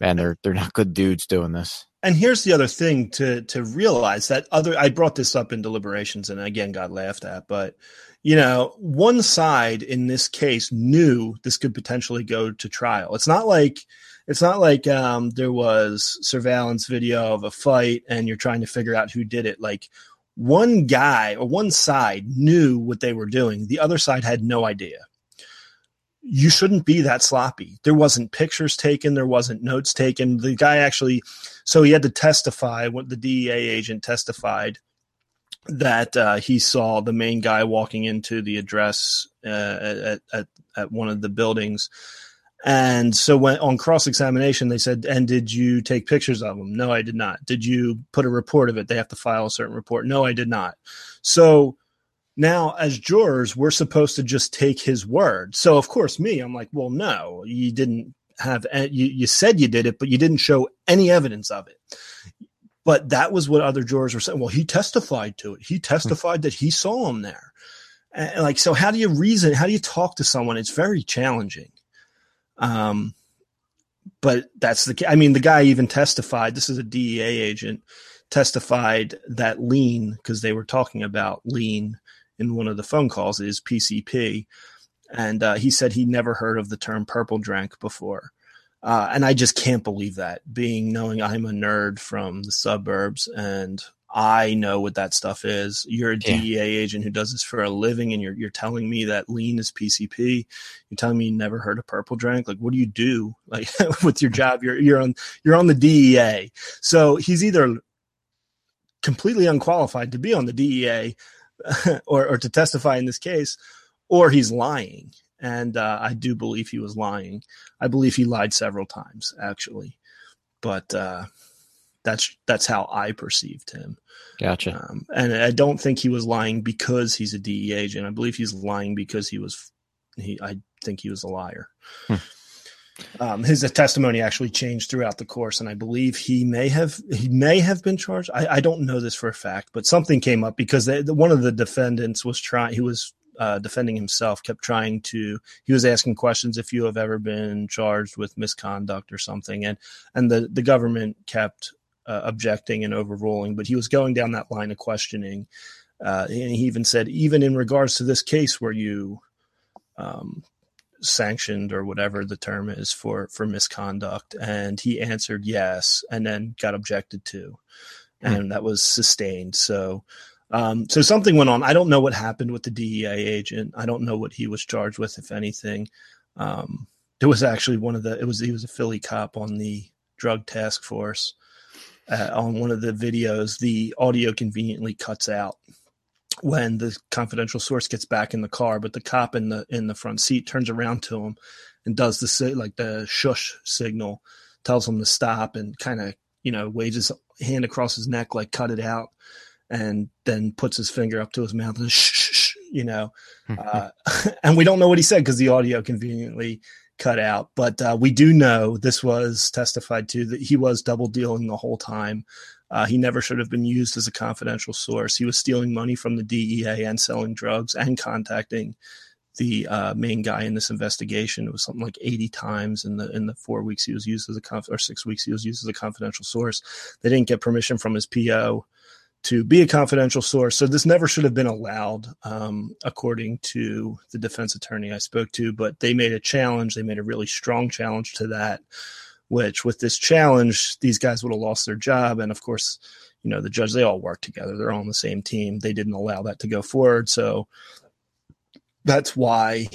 man, they're they're not good dudes doing this. And here's the other thing to to realize that other I brought this up in deliberations and again got laughed at, but you know, one side in this case knew this could potentially go to trial. It's not like it's not like um, there was surveillance video of a fight and you're trying to figure out who did it. Like one guy or one side knew what they were doing. The other side had no idea you shouldn't be that sloppy. There wasn't pictures taken, there wasn't notes taken. The guy actually, so he had to testify. What the DEA agent testified that uh, he saw the main guy walking into the address uh, at, at at one of the buildings. And so when on cross examination, they said, "And did you take pictures of him?" No, I did not. Did you put a report of it? They have to file a certain report. No, I did not. So now, as jurors, we're supposed to just take his word. So, of course, me, I'm like, well, no, you didn't have, you, you said you did it, but you didn't show any evidence of it. But that was what other jurors were saying. Well, he testified to it. He testified that he saw him there. And like, so how do you reason? How do you talk to someone? It's very challenging. Um, but that's the, I mean, the guy even testified. This is a DEA agent testified that lean because they were talking about lean in one of the phone calls is PCP, and uh, he said he never heard of the term purple drank before. Uh, and I just can't believe that, being knowing I'm a nerd from the suburbs and I know what that stuff is. You're a yeah. DEA agent who does this for a living, and you're you're telling me that lean is PCP. You're telling me you never heard of purple drank. Like, what do you do like with your job? You're you're on you're on the DEA. So he's either completely unqualified to be on the DEA, or, or to testify in this case, or he's lying. And uh, I do believe he was lying. I believe he lied several times, actually. But uh, that's that's how I perceived him. Gotcha. Um, and I don't think he was lying because he's a DEA agent. I believe he's lying because he was. He, I think he was a liar. Hmm. Um, his testimony actually changed throughout the course, and I believe he may have he may have been charged. I, I don't know this for a fact, but something came up because they, the, one of the defendants was trying. He was uh, defending himself, kept trying to. He was asking questions if you have ever been charged with misconduct or something, and and the the government kept uh, objecting and overruling. But he was going down that line of questioning, uh, and he even said, even in regards to this case where you um, sanctioned or whatever the term is for for misconduct and he answered yes and then got objected to hmm. and that was sustained. So um, so something went on. I don't know what happened with the dea agent. I don't know what he was charged with if anything. Um, there was actually one of the it was he was a philly cop on the drug task force uh, on one of the videos. The audio conveniently cuts out when the confidential source gets back in the car, but the cop in the in the front seat turns around to him and does the like the shush signal, tells him to stop, and kind of you know waves his hand across his neck like cut it out. and then puts his finger up to his mouth and shh, shh, shh you know, uh, and we don't know what he said because the audio conveniently cut out. But uh, we do know this was testified to that he was double dealing the whole time. Uh, he never should have been used as a confidential source. He was stealing money from the DEA and selling drugs and contacting the uh, main guy in this investigation. It was something like 80 times in the in the four weeks he was used as a conf- or six weeks he was used as a confidential source. They didn't get permission from his PO to be a confidential source. So this never should have been allowed, um, according to the defense attorney I spoke to. But they made a challenge. They made a really strong challenge to that. Which, with this challenge, these guys would have lost their job. And of course, you know the judge. They all work together. They're all on the same team. They didn't allow that to go forward. So that's why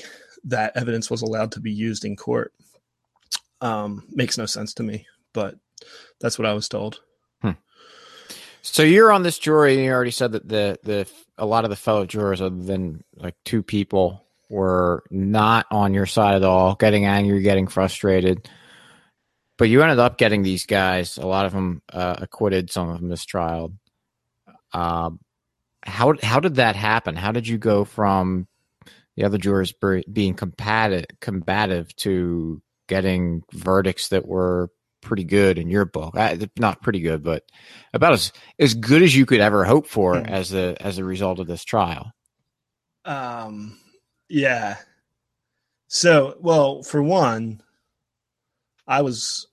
that evidence was allowed to be used in court. Um, makes no sense to me, but that's what I was told. So you're on this jury, and you already said that the the a lot of the fellow jurors, other than like two people, were not on your side at all, getting angry, getting frustrated. But you ended up getting these guys, a lot of them uh, acquitted, some of them mistrialed. Uh, how how did that happen? How did you go from the other jurors being combative, combative to getting verdicts that were pretty good in your book. I, not pretty good, but about as as good as you could ever hope for mm. as a as a result of this trial. Um, yeah. So, well, for one, I was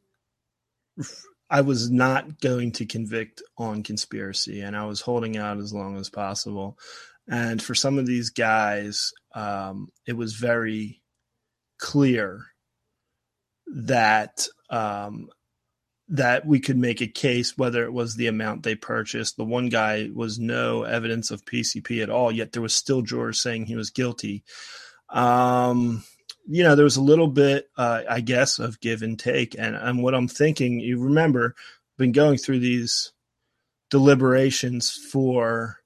I was not going to convict on conspiracy, and I was holding out as long as possible. And for some of these guys, um, it was very clear that um, that we could make a case whether it was the amount they purchased. The one guy was no evidence of PCP at all, yet there was still jurors saying he was guilty. Um, you know, there was a little bit, uh, I guess, of give and take. And, and what I'm thinking, you remember, been going through these deliberations for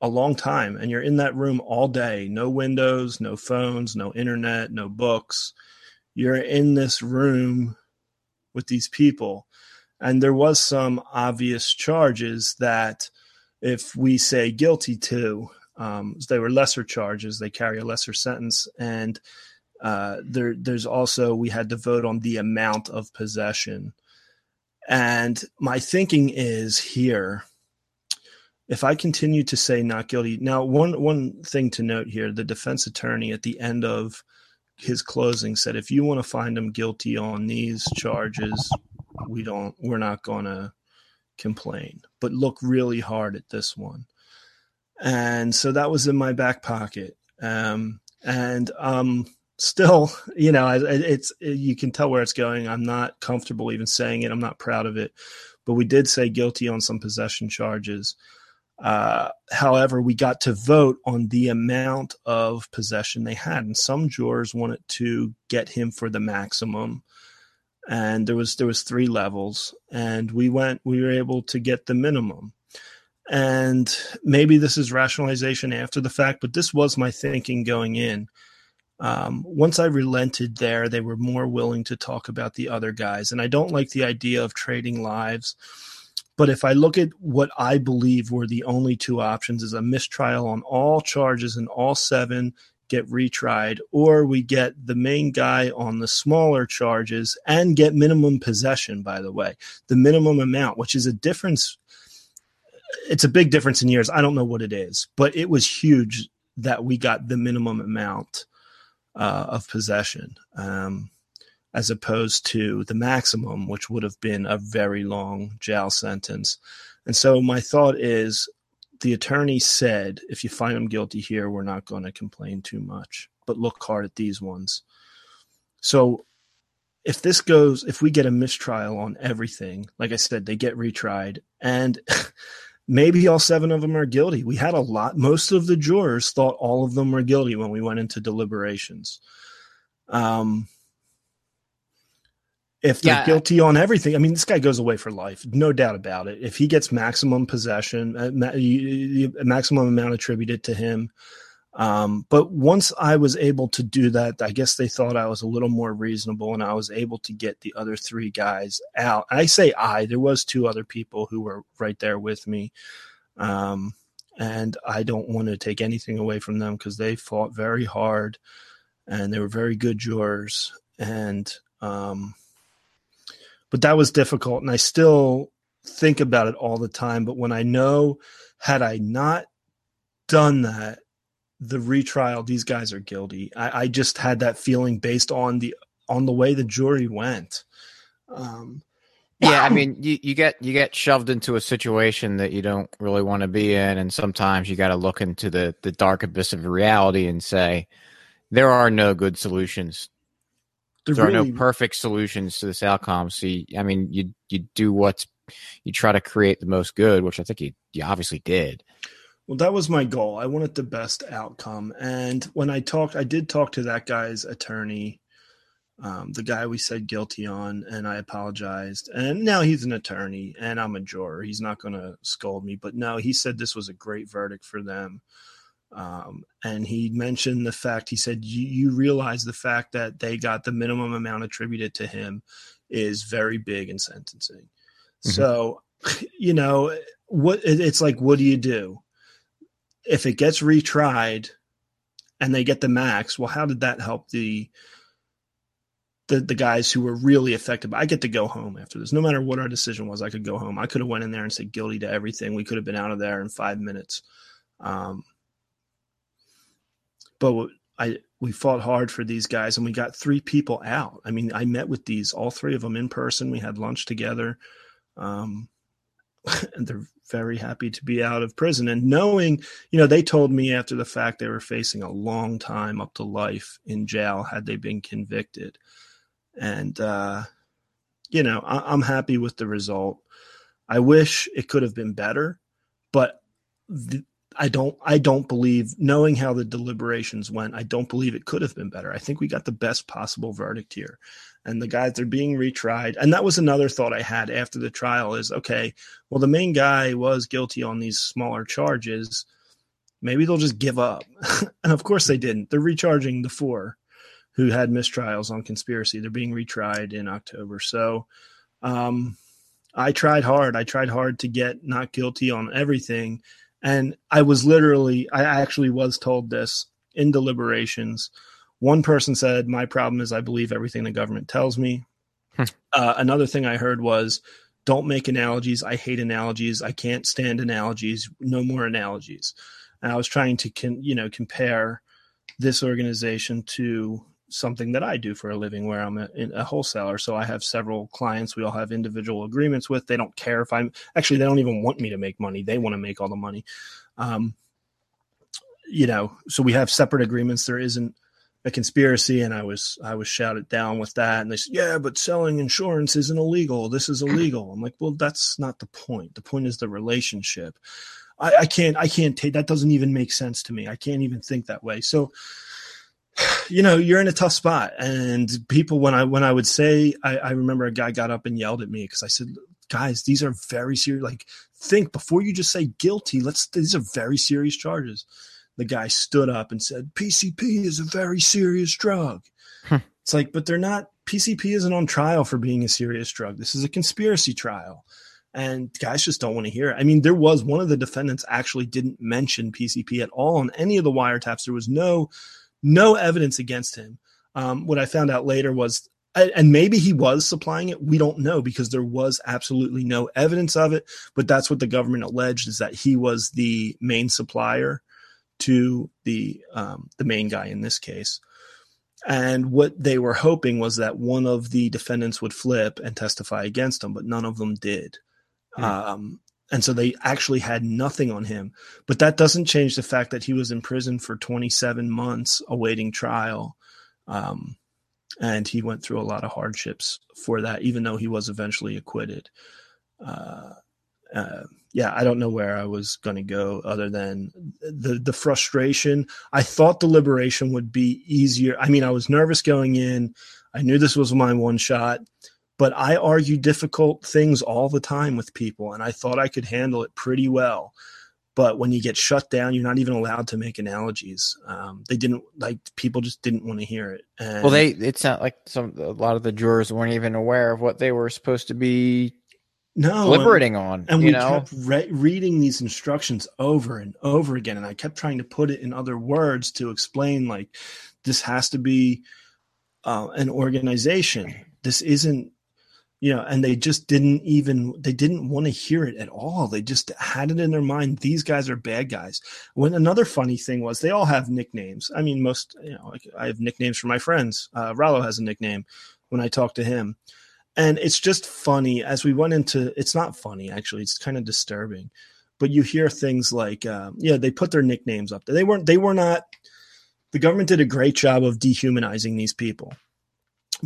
a long time, and you're in that room all day, no windows, no phones, no internet, no books. You're in this room with these people. And there was some obvious charges that if we say guilty to, um, they were lesser charges, they carry a lesser sentence. And uh, there, there's also, we had to vote on the amount of possession. And my thinking is here, if I continue to say not guilty, now one one thing to note here: the defense attorney at the end of his closing said, if you want to find him guilty on these charges, we don't, we're not going to complain, but look really hard at this one. And so that was in my back pocket. Um, and um, still, you know, it's, it, you can tell where it's going. I'm not comfortable even saying it. I'm not proud of it, but we did say guilty on some possession charges. Uh, however, we got to vote on the amount of possession they had, and some jurors wanted to get him for the maximum. And there was there was three levels, and we went. We were able to get the minimum. And maybe this is rationalization after the fact, but this was my thinking going in. Um, once I relented there, they were more willing to talk about the other guys, and I don't like the idea of trading lives but if I look at what I believe were the only two options is a mistrial on all charges and all seven get retried, or we get the main guy on the smaller charges and get minimum possession, by the way, the minimum amount, which is a difference. It's a big difference in years. I don't know what it is, but it was huge that we got the minimum amount uh, of possession. Um, as opposed to the maximum, which would have been a very long jail sentence. And so my thought is the attorney said, if you find him guilty here, we're not going to complain too much, but look hard at these ones. So if this goes, if we get a mistrial on everything, like I said, they get retried and maybe all seven of them are guilty. We had a lot, most of the jurors thought all of them were guilty when we went into deliberations. Um, if they're yeah. guilty on everything. I mean, this guy goes away for life, no doubt about it. If he gets maximum possession, uh, maximum amount attributed to him. Um, but once I was able to do that, I guess they thought I was a little more reasonable, and I was able to get the other three guys out. I say I, there was two other people who were right there with me. Um, and I don't want to take anything away from them because they fought very hard and they were very good jurors. And, um, but that was difficult. And I still think about it all the time. But when I know, had I not done that, the retrial, these guys are guilty. I, I just had that feeling based on the on the way the jury went. Um, yeah, I mean, you, you get you get shoved into a situation that you don't really want to be in, and sometimes you got to look into the the dark abyss of reality and say there are no good solutions. There, there really, are no perfect solutions to this outcome. So, you, I mean, you you do what's you try to create the most good, which I think you you obviously did. Well, that was my goal. I wanted the best outcome, and when I talked, I did talk to that guy's attorney um, the guy we said guilty on, and I apologized. And now he's an attorney, and I'm a juror. He's not going to scold me, but no, he said this was a great verdict for them. Um, and he mentioned the fact he said you, realize the fact that they got the minimum amount attributed to him is very big in sentencing. Mm-hmm. So, you know, what it's like, what do you do if it gets retried and they get the max? Well, how did that help the the the guys who were really affected. I get to go home after this. No matter what our decision was, I could go home. I could have went in there and said guilty to everything. We could have been out of there in five minutes. Um, but I we fought hard for these guys, and we got three people out. I mean, I met with these all three of them in person. We had lunch together, um, and they're very happy to be out of prison. And knowing, you know, they told me after the fact they were facing a long time up to life in jail had they been convicted and uh, you know I- am happy with the result. I wish it could have been better, but the, I don't I don't believe knowing how the deliberations went, I don't believe it could have been better. I think we got the best possible verdict here. And the guys are being retried. And that was another thought I had after the trial is okay, well the main guy was guilty on these smaller charges. Maybe they'll just give up. and of course they didn't. They're recharging the four who had mistrials on conspiracy. They're being retried in October. So um, I tried hard. I tried hard to get not guilty on everything. And I was literally, I actually was told this in deliberations. One person said, My problem is I believe everything the government tells me. Hmm. Uh, another thing I heard was, Don't make analogies. I hate analogies. I can't stand analogies. No more analogies. And I was trying to, con- you know, compare this organization to something that I do for a living where I'm a, a, wholesaler. So I have several clients we all have individual agreements with. They don't care if I'm actually, they don't even want me to make money. They want to make all the money. Um, you know, so we have separate agreements. There isn't a conspiracy. And I was, I was shouted down with that. And they said, yeah, but selling insurance isn't illegal. This is illegal. I'm like, well, that's not the point. The point is the relationship. I, I can't, I can't take, that doesn't even make sense to me. I can't even think that way. So, you know you're in a tough spot and people when i when i would say i, I remember a guy got up and yelled at me because i said guys these are very serious like think before you just say guilty let's these are very serious charges the guy stood up and said pcp is a very serious drug it's like but they're not pcp isn't on trial for being a serious drug this is a conspiracy trial and guys just don't want to hear it. I mean, there was one of the defendants actually didn't mention PCP at all on any of the wiretaps. There was no no evidence against him. Um, what I found out later was, and maybe he was supplying it. We don't know because there was absolutely no evidence of it. But that's what the government alleged is that he was the main supplier to the um, the main guy in this case. And what they were hoping was that one of the defendants would flip and testify against him, but none of them did. Hmm. Um, and so they actually had nothing on him. But that doesn't change the fact that he was in prison for 27 months awaiting trial. Um, and he went through a lot of hardships for that, even though he was eventually acquitted. Uh, uh, yeah, I don't know where I was going to go other than the the frustration. I thought the liberation would be easier. I mean, I was nervous going in. I knew this was my one shot but I argue difficult things all the time with people, and I thought I could handle it pretty well. But when you get shut down, you're not even allowed to make analogies. Um, they didn't like people just didn't want to hear it. And, well, they it's not like some a lot of the jurors weren't even aware of what they were supposed to be no deliberating on. and you we know, kept re- reading these instructions over and over again and i kept trying to put it in other words to explain like this has to be uh, an organization. This isn't you know and they just didn't even they didn't want to hear it at all. They just had it in their mind these guys are bad guys. When another funny thing was they all have nicknames. I mean most you know like i have nicknames for my friends. Uh, Rollo has a nickname when i talk to him and it's just funny as we went into it's not funny actually it's kind of disturbing but you hear things like um, yeah they put their nicknames up there. They weren't they were not the government did a great job of dehumanizing these people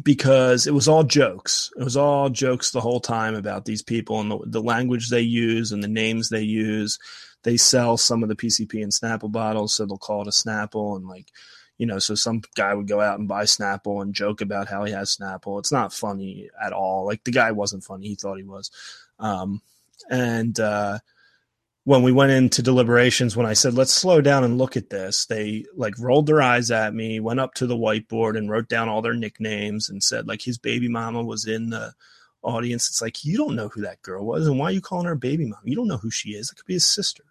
because it was all jokes. It was all jokes the whole time about these people and the, the language they use and the names they use. They sell some of the pcp in snapple bottles so they'll call it a snapple and like you know, so some guy would go out and buy Snapple and joke about how he has Snapple. It's not funny at all. Like the guy wasn't funny. He thought he was. Um, and, uh, when we went into deliberations, when I said, let's slow down and look at this, they like rolled their eyes at me, went up to the whiteboard and wrote down all their nicknames and said, like, his baby mama was in the audience. It's like, you don't know who that girl was. And why are you calling her baby mama? You don't know who she is. It could be his sister.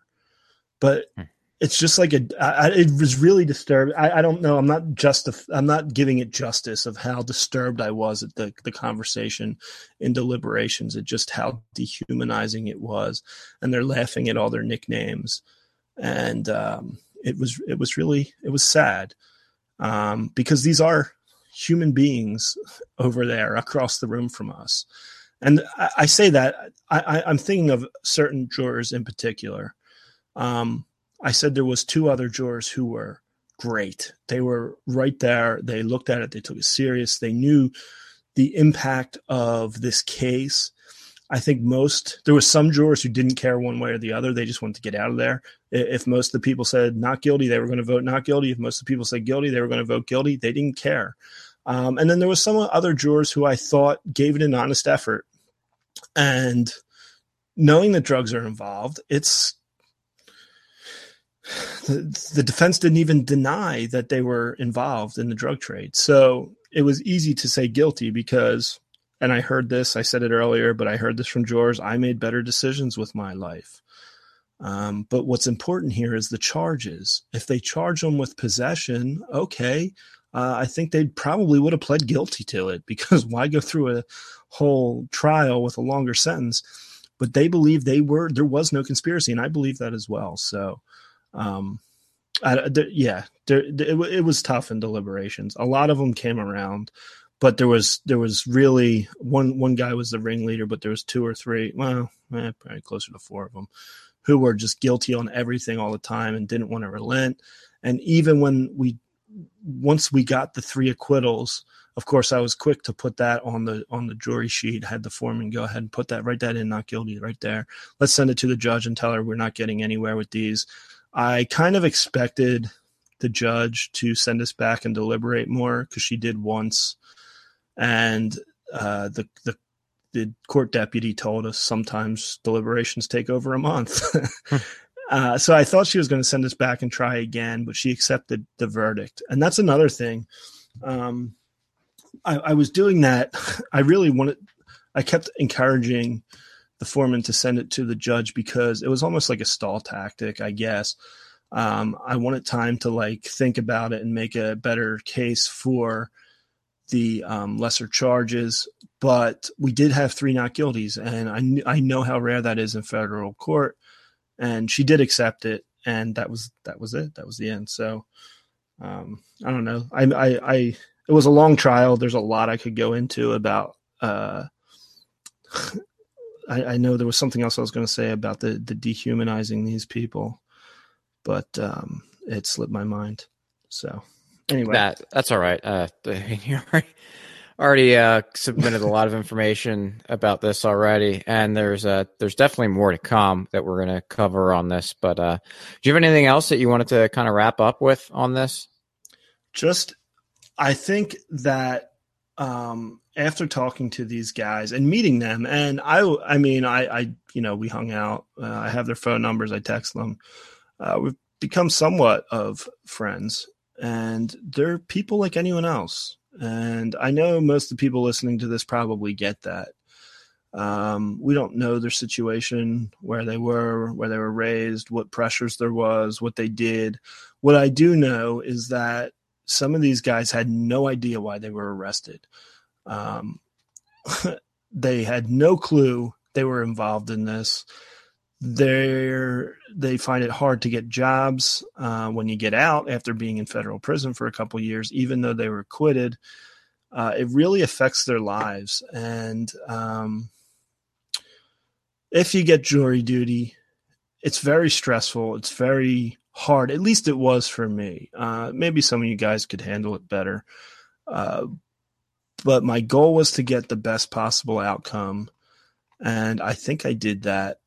But hmm it's just like a I, it was really disturbed. I, I don't know. I'm not just i'm not giving it justice of how disturbed i was at the the conversation in deliberations at just how dehumanizing it was. And they're laughing at all their nicknames. And um, it was it was really it was sad um, because these are human beings over there across the room from us. And i, I say that I, i'm thinking of certain jurors in particular. Um, I said there was two other jurors who were great. They were right there. They looked at it. They took it serious. They knew the impact of this case. I think most there was some jurors who didn't care one way or the other. They just wanted to get out of there. If most of the people said not guilty, they were going to vote not guilty. If most of the people said guilty, they were going to vote guilty. They didn't care. Um, and then there was some other jurors who I thought gave it an honest effort. And knowing that drugs are involved, it's the, the defense didn't even deny that they were involved in the drug trade. So it was easy to say guilty because, and I heard this, I said it earlier, but I heard this from George. I made better decisions with my life. Um, but what's important here is the charges. If they charge them with possession, okay, uh, I think they probably would have pled guilty to it because why go through a whole trial with a longer sentence? But they believe they were there was no conspiracy, and I believe that as well. So um, I, yeah, there, it, it was tough in deliberations. A lot of them came around, but there was there was really one one guy was the ringleader, but there was two or three, well, eh, probably closer to four of them, who were just guilty on everything all the time and didn't want to relent. And even when we once we got the three acquittals, of course, I was quick to put that on the on the jury sheet. Had the foreman go ahead and put that, write that in, not guilty, right there. Let's send it to the judge and tell her we're not getting anywhere with these. I kind of expected the judge to send us back and deliberate more because she did once, and uh, the the the court deputy told us sometimes deliberations take over a month. uh, so I thought she was going to send us back and try again, but she accepted the verdict, and that's another thing. Um, I, I was doing that. I really wanted. I kept encouraging the foreman to send it to the judge because it was almost like a stall tactic, I guess. Um, I wanted time to like think about it and make a better case for the um, lesser charges, but we did have three not guilties, and I I know how rare that is in federal court, and she did accept it, and that was that was it. That was the end. So um, I don't know. I, I I it was a long trial. There's a lot I could go into about. Uh, I, I, know there was something else I was going to say about the the dehumanizing these people, but um, it slipped my mind. So anyway, that that's all right. Uh, you already, already uh, submitted a lot of information about this already, and there's uh, there's definitely more to come that we're going to cover on this. But uh, do you have anything else that you wanted to kind of wrap up with on this? Just, I think that um, after talking to these guys and meeting them, and I, I mean, I, I, you know, we hung out. Uh, I have their phone numbers. I text them. Uh, we've become somewhat of friends, and they're people like anyone else. And I know most of the people listening to this probably get that. Um, we don't know their situation, where they were, where they were raised, what pressures there was, what they did. What I do know is that some of these guys had no idea why they were arrested. Um, they had no clue they were involved in this. They they find it hard to get jobs uh, when you get out after being in federal prison for a couple years, even though they were acquitted. Uh, it really affects their lives, and um, if you get jury duty, it's very stressful. It's very hard. At least it was for me. Uh, maybe some of you guys could handle it better. Uh, but my goal was to get the best possible outcome. And I think I did that.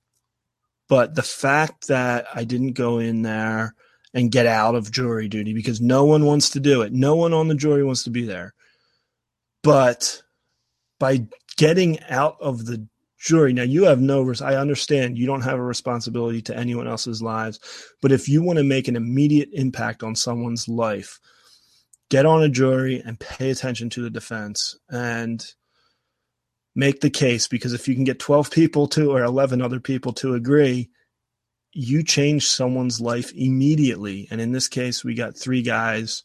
But the fact that I didn't go in there and get out of jury duty because no one wants to do it, no one on the jury wants to be there. But by getting out of the jury, now you have no, I understand you don't have a responsibility to anyone else's lives. But if you want to make an immediate impact on someone's life, get on a jury and pay attention to the defense and make the case because if you can get 12 people to or 11 other people to agree you change someone's life immediately. And in this case we got three guys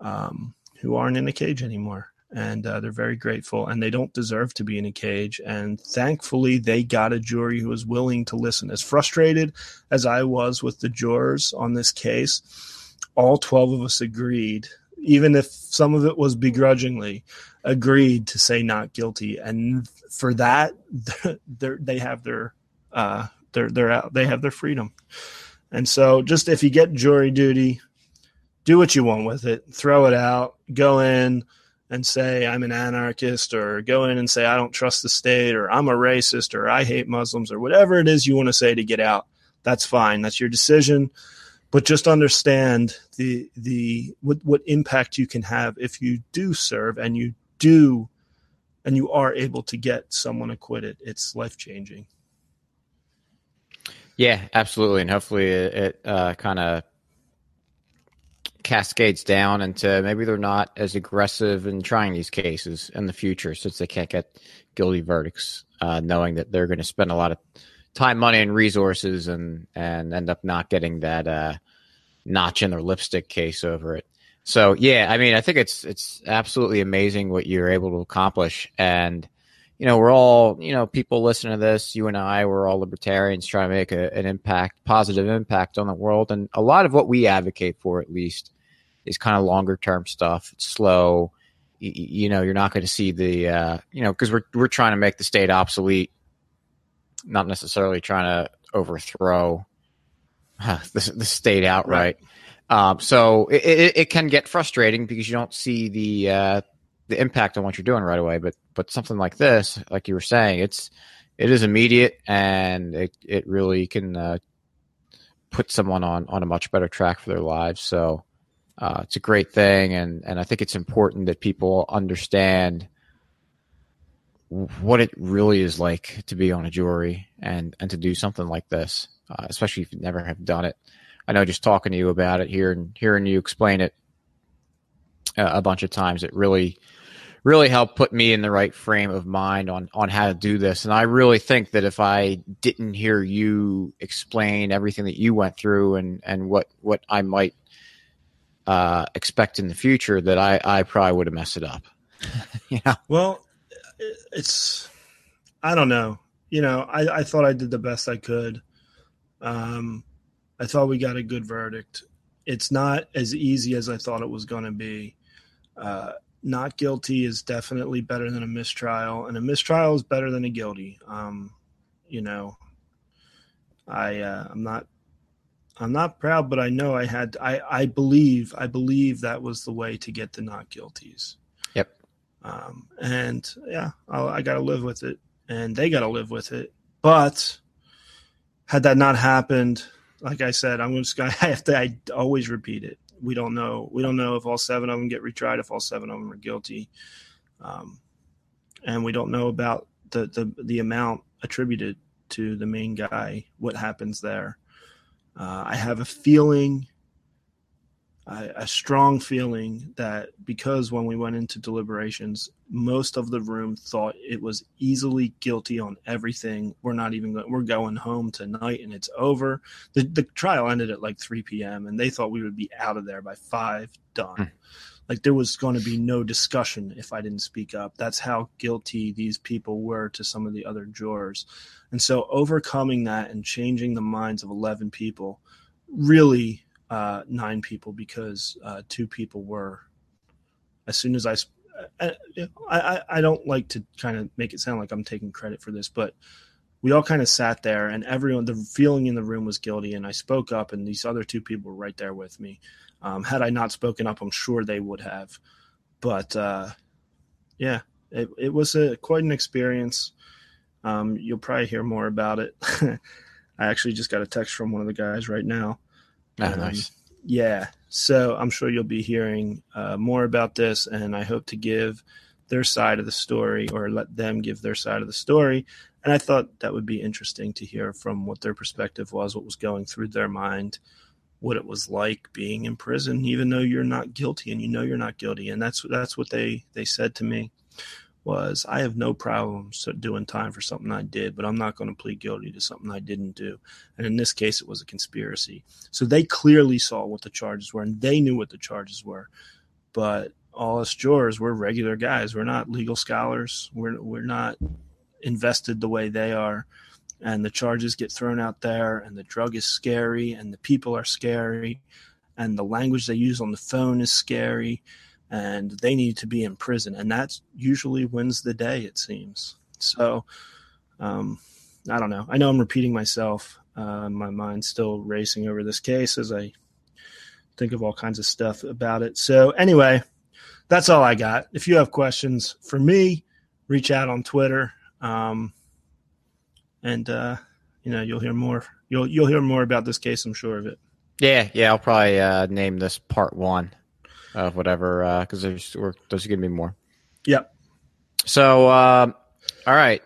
um, who aren't in a cage anymore. And uh, they're very grateful and they don't deserve to be in a cage. And thankfully they got a jury who was willing to listen. As frustrated as i was with the jurors on this case all 12 of us agreed even if some of it was begrudgingly, agreed to say not guilty. And for that, they have their uh, they're they're out, they have their freedom. And so, just if you get jury duty, do what you want with it. Throw it out. Go in and say I'm an anarchist, or go in and say I don't trust the state, or I'm a racist, or I hate Muslims, or whatever it is you want to say to get out. That's fine. That's your decision but just understand the the what what impact you can have if you do serve and you do and you are able to get someone acquitted. It's life changing yeah absolutely. And hopefully it, uh, kind of cascades down into maybe they're not as aggressive in trying these cases in the future since they can't get guilty verdicts uh, knowing that they're going to spend a lot of time, money, and resources, and and end up not getting that uh, notch in their lipstick case over it. So yeah, I mean, I think it's it's absolutely amazing what you're able to accomplish, and you know, we're all you know people listening to this. You and I, we're all libertarians trying to make a, an impact, positive impact on the world, and a lot of what we advocate for, at least, is kind of longer term stuff. It's slow. You, you know, you're not going to see the uh, you know because we're we're trying to make the state obsolete not necessarily trying to overthrow uh, the, the state outright. Right. Um, so it, it, it, can get frustrating because you don't see the uh, the impact on what you're doing right away. But but something like this, like you were saying, it's it is immediate and it it really can uh, put someone on on a much better track for their lives. So uh, it's a great thing, and and I think it's important that people understand what it really is like to be on a jury and and to do something like this, uh, especially if you never have done it. I know just talking to you about it here and hearing you explain it uh, a bunch of times, it really really helped put me in the right frame of mind on on how to do this. And I really think that if I didn't hear you explain everything that you went through and and what what I might uh, expect in the future, that I I probably would have messed it up. yeah. Well, it's I don't know. You know, I, I thought I did the best I could. Um, I thought we got a good verdict. It's not as easy as I thought it was going to be. Uh, not guilty is definitely better than a mistrial, and a mistrial is better than a guilty. Um, you know, I uh, I'm not I'm not proud, but I know I had I I believe I believe that was the way to get the not guilties. Um, and yeah, I'll, I got to live with it, and they got to live with it. But had that not happened, like I said, I'm just gonna I have to. I always repeat it. We don't know. We don't know if all seven of them get retried. If all seven of them are guilty, um, and we don't know about the the the amount attributed to the main guy. What happens there? Uh, I have a feeling a strong feeling that because when we went into deliberations, most of the room thought it was easily guilty on everything. We're not even going, we're going home tonight and it's over. The, the trial ended at like 3 p.m. and they thought we would be out of there by five, done. Hmm. Like there was going to be no discussion if I didn't speak up. That's how guilty these people were to some of the other jurors. And so overcoming that and changing the minds of 11 people really uh, nine people because uh, two people were. As soon as I, I, I, I don't like to kind of make it sound like I'm taking credit for this, but we all kind of sat there, and everyone, the feeling in the room was guilty, and I spoke up, and these other two people were right there with me. Um, had I not spoken up, I'm sure they would have. But uh, yeah, it, it was a quite an experience. Um, you'll probably hear more about it. I actually just got a text from one of the guys right now. Oh, um, nice. Yeah. So I'm sure you'll be hearing uh, more about this, and I hope to give their side of the story or let them give their side of the story. And I thought that would be interesting to hear from what their perspective was, what was going through their mind, what it was like being in prison, even though you're not guilty and you know you're not guilty. And that's that's what they they said to me was I have no problems doing time for something I did, but I'm not going to plead guilty to something I didn't do. And in this case, it was a conspiracy. So they clearly saw what the charges were and they knew what the charges were. But all us jurors, we're regular guys. We're not legal scholars. We're, we're not invested the way they are. And the charges get thrown out there, and the drug is scary, and the people are scary, and the language they use on the phone is scary and they need to be in prison, and that usually wins the day. It seems so. Um, I don't know. I know I'm repeating myself. Uh, my mind's still racing over this case as I think of all kinds of stuff about it. So anyway, that's all I got. If you have questions for me, reach out on Twitter, um, and uh, you know you'll hear more. You'll you'll hear more about this case. I'm sure of it. Yeah, yeah. I'll probably uh, name this part one of whatever because uh, there's there's gonna be more. Yep. So, uh, all right.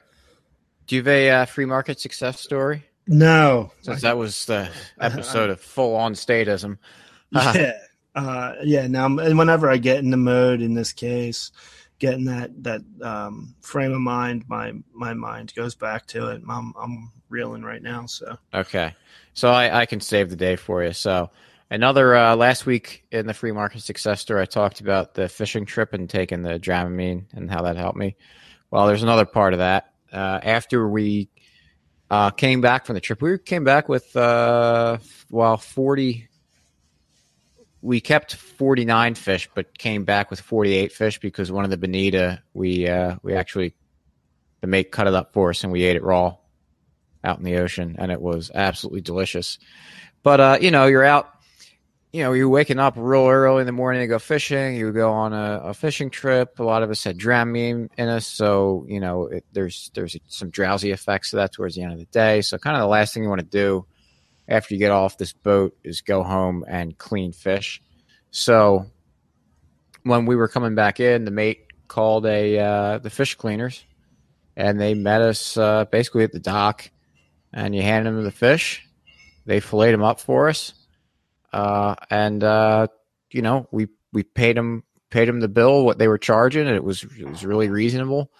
Do you have a uh, free market success story? No, since that was the episode of full on statism. yeah, uh, yeah. Now, and whenever I get in the mode in this case, getting that that um, frame of mind, my my mind goes back to it. I'm I'm reeling right now. So okay, so I I can save the day for you. So Another uh, last week in the free market success story, I talked about the fishing trip and taking the Dramamine and how that helped me. Well, there's another part of that. Uh, after we uh, came back from the trip, we came back with uh, well 40. We kept 49 fish, but came back with 48 fish because one of the bonita we uh, we actually the mate cut it up for us and we ate it raw out in the ocean and it was absolutely delicious. But uh, you know, you're out you know, you're waking up real early in the morning to go fishing. You go on a, a fishing trip. A lot of us had Dramamine in us, so you know it, there's there's some drowsy effects of that towards the end of the day. So kind of the last thing you want to do after you get off this boat is go home and clean fish. So when we were coming back in, the mate called a uh, the fish cleaners, and they met us uh, basically at the dock. And you hand them the fish, they filleted them up for us and uh, you know we we paid them paid them the bill what they were charging, and it was it was really reasonable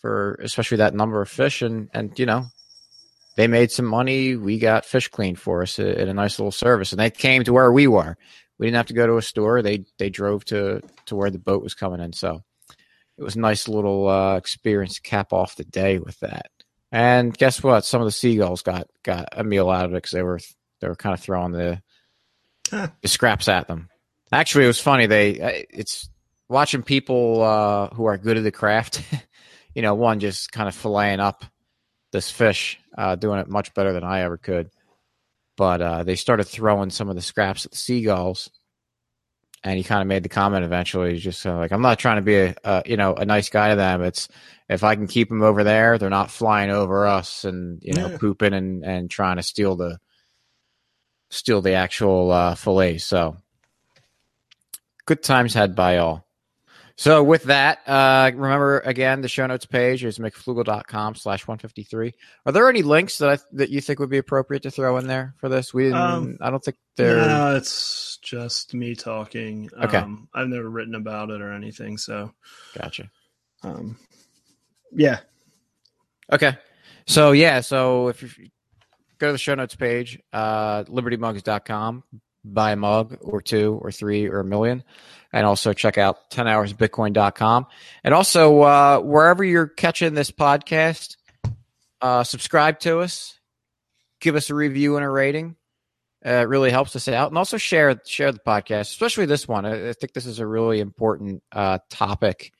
for especially that number of fish, and and you know they made some money. We got fish cleaned for us at a nice little service, and they came to where we were. We didn't have to go to a store. They they drove to to where the boat was coming in. So it was a nice little uh, experience to cap off the day with that. And guess what? Some of the seagulls got got a meal out of it because they were they were kind of throwing the scraps at them. Actually, it was funny. They uh, it's watching people uh, who are good at the craft. you know, one just kind of filleting up this fish, uh, doing it much better than I ever could. But uh, they started throwing some of the scraps at the seagulls, and he kind of made the comment eventually. He's just like, "I'm not trying to be a, a you know a nice guy to them. It's if I can keep them over there, they're not flying over us and you know yeah. pooping and and trying to steal the steal the actual uh, fillet. So good times had by all. So with that, uh, remember again, the show notes page is mcflugel.com slash 153. Are there any links that I, that you think would be appropriate to throw in there for this? We, um, I don't think there. No, it's just me talking. Okay. Um, I've never written about it or anything. So, Gotcha. um, yeah. Okay. So yeah, so if you go to the show notes page, uh, libertymugs.com, buy a mug or two or three or a million. And also check out 10hoursbitcoin.com. And also, uh, wherever you're catching this podcast, uh, subscribe to us, give us a review and a rating. Uh, it really helps us out. And also share, share the podcast, especially this one. I, I think this is a really important, uh, topic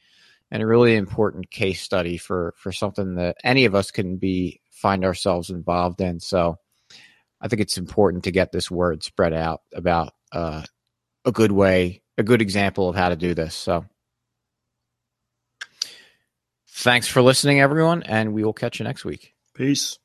and a really important case study for, for something that any of us can be, find ourselves involved in. So, I think it's important to get this word spread out about uh, a good way, a good example of how to do this. So, thanks for listening, everyone, and we will catch you next week. Peace.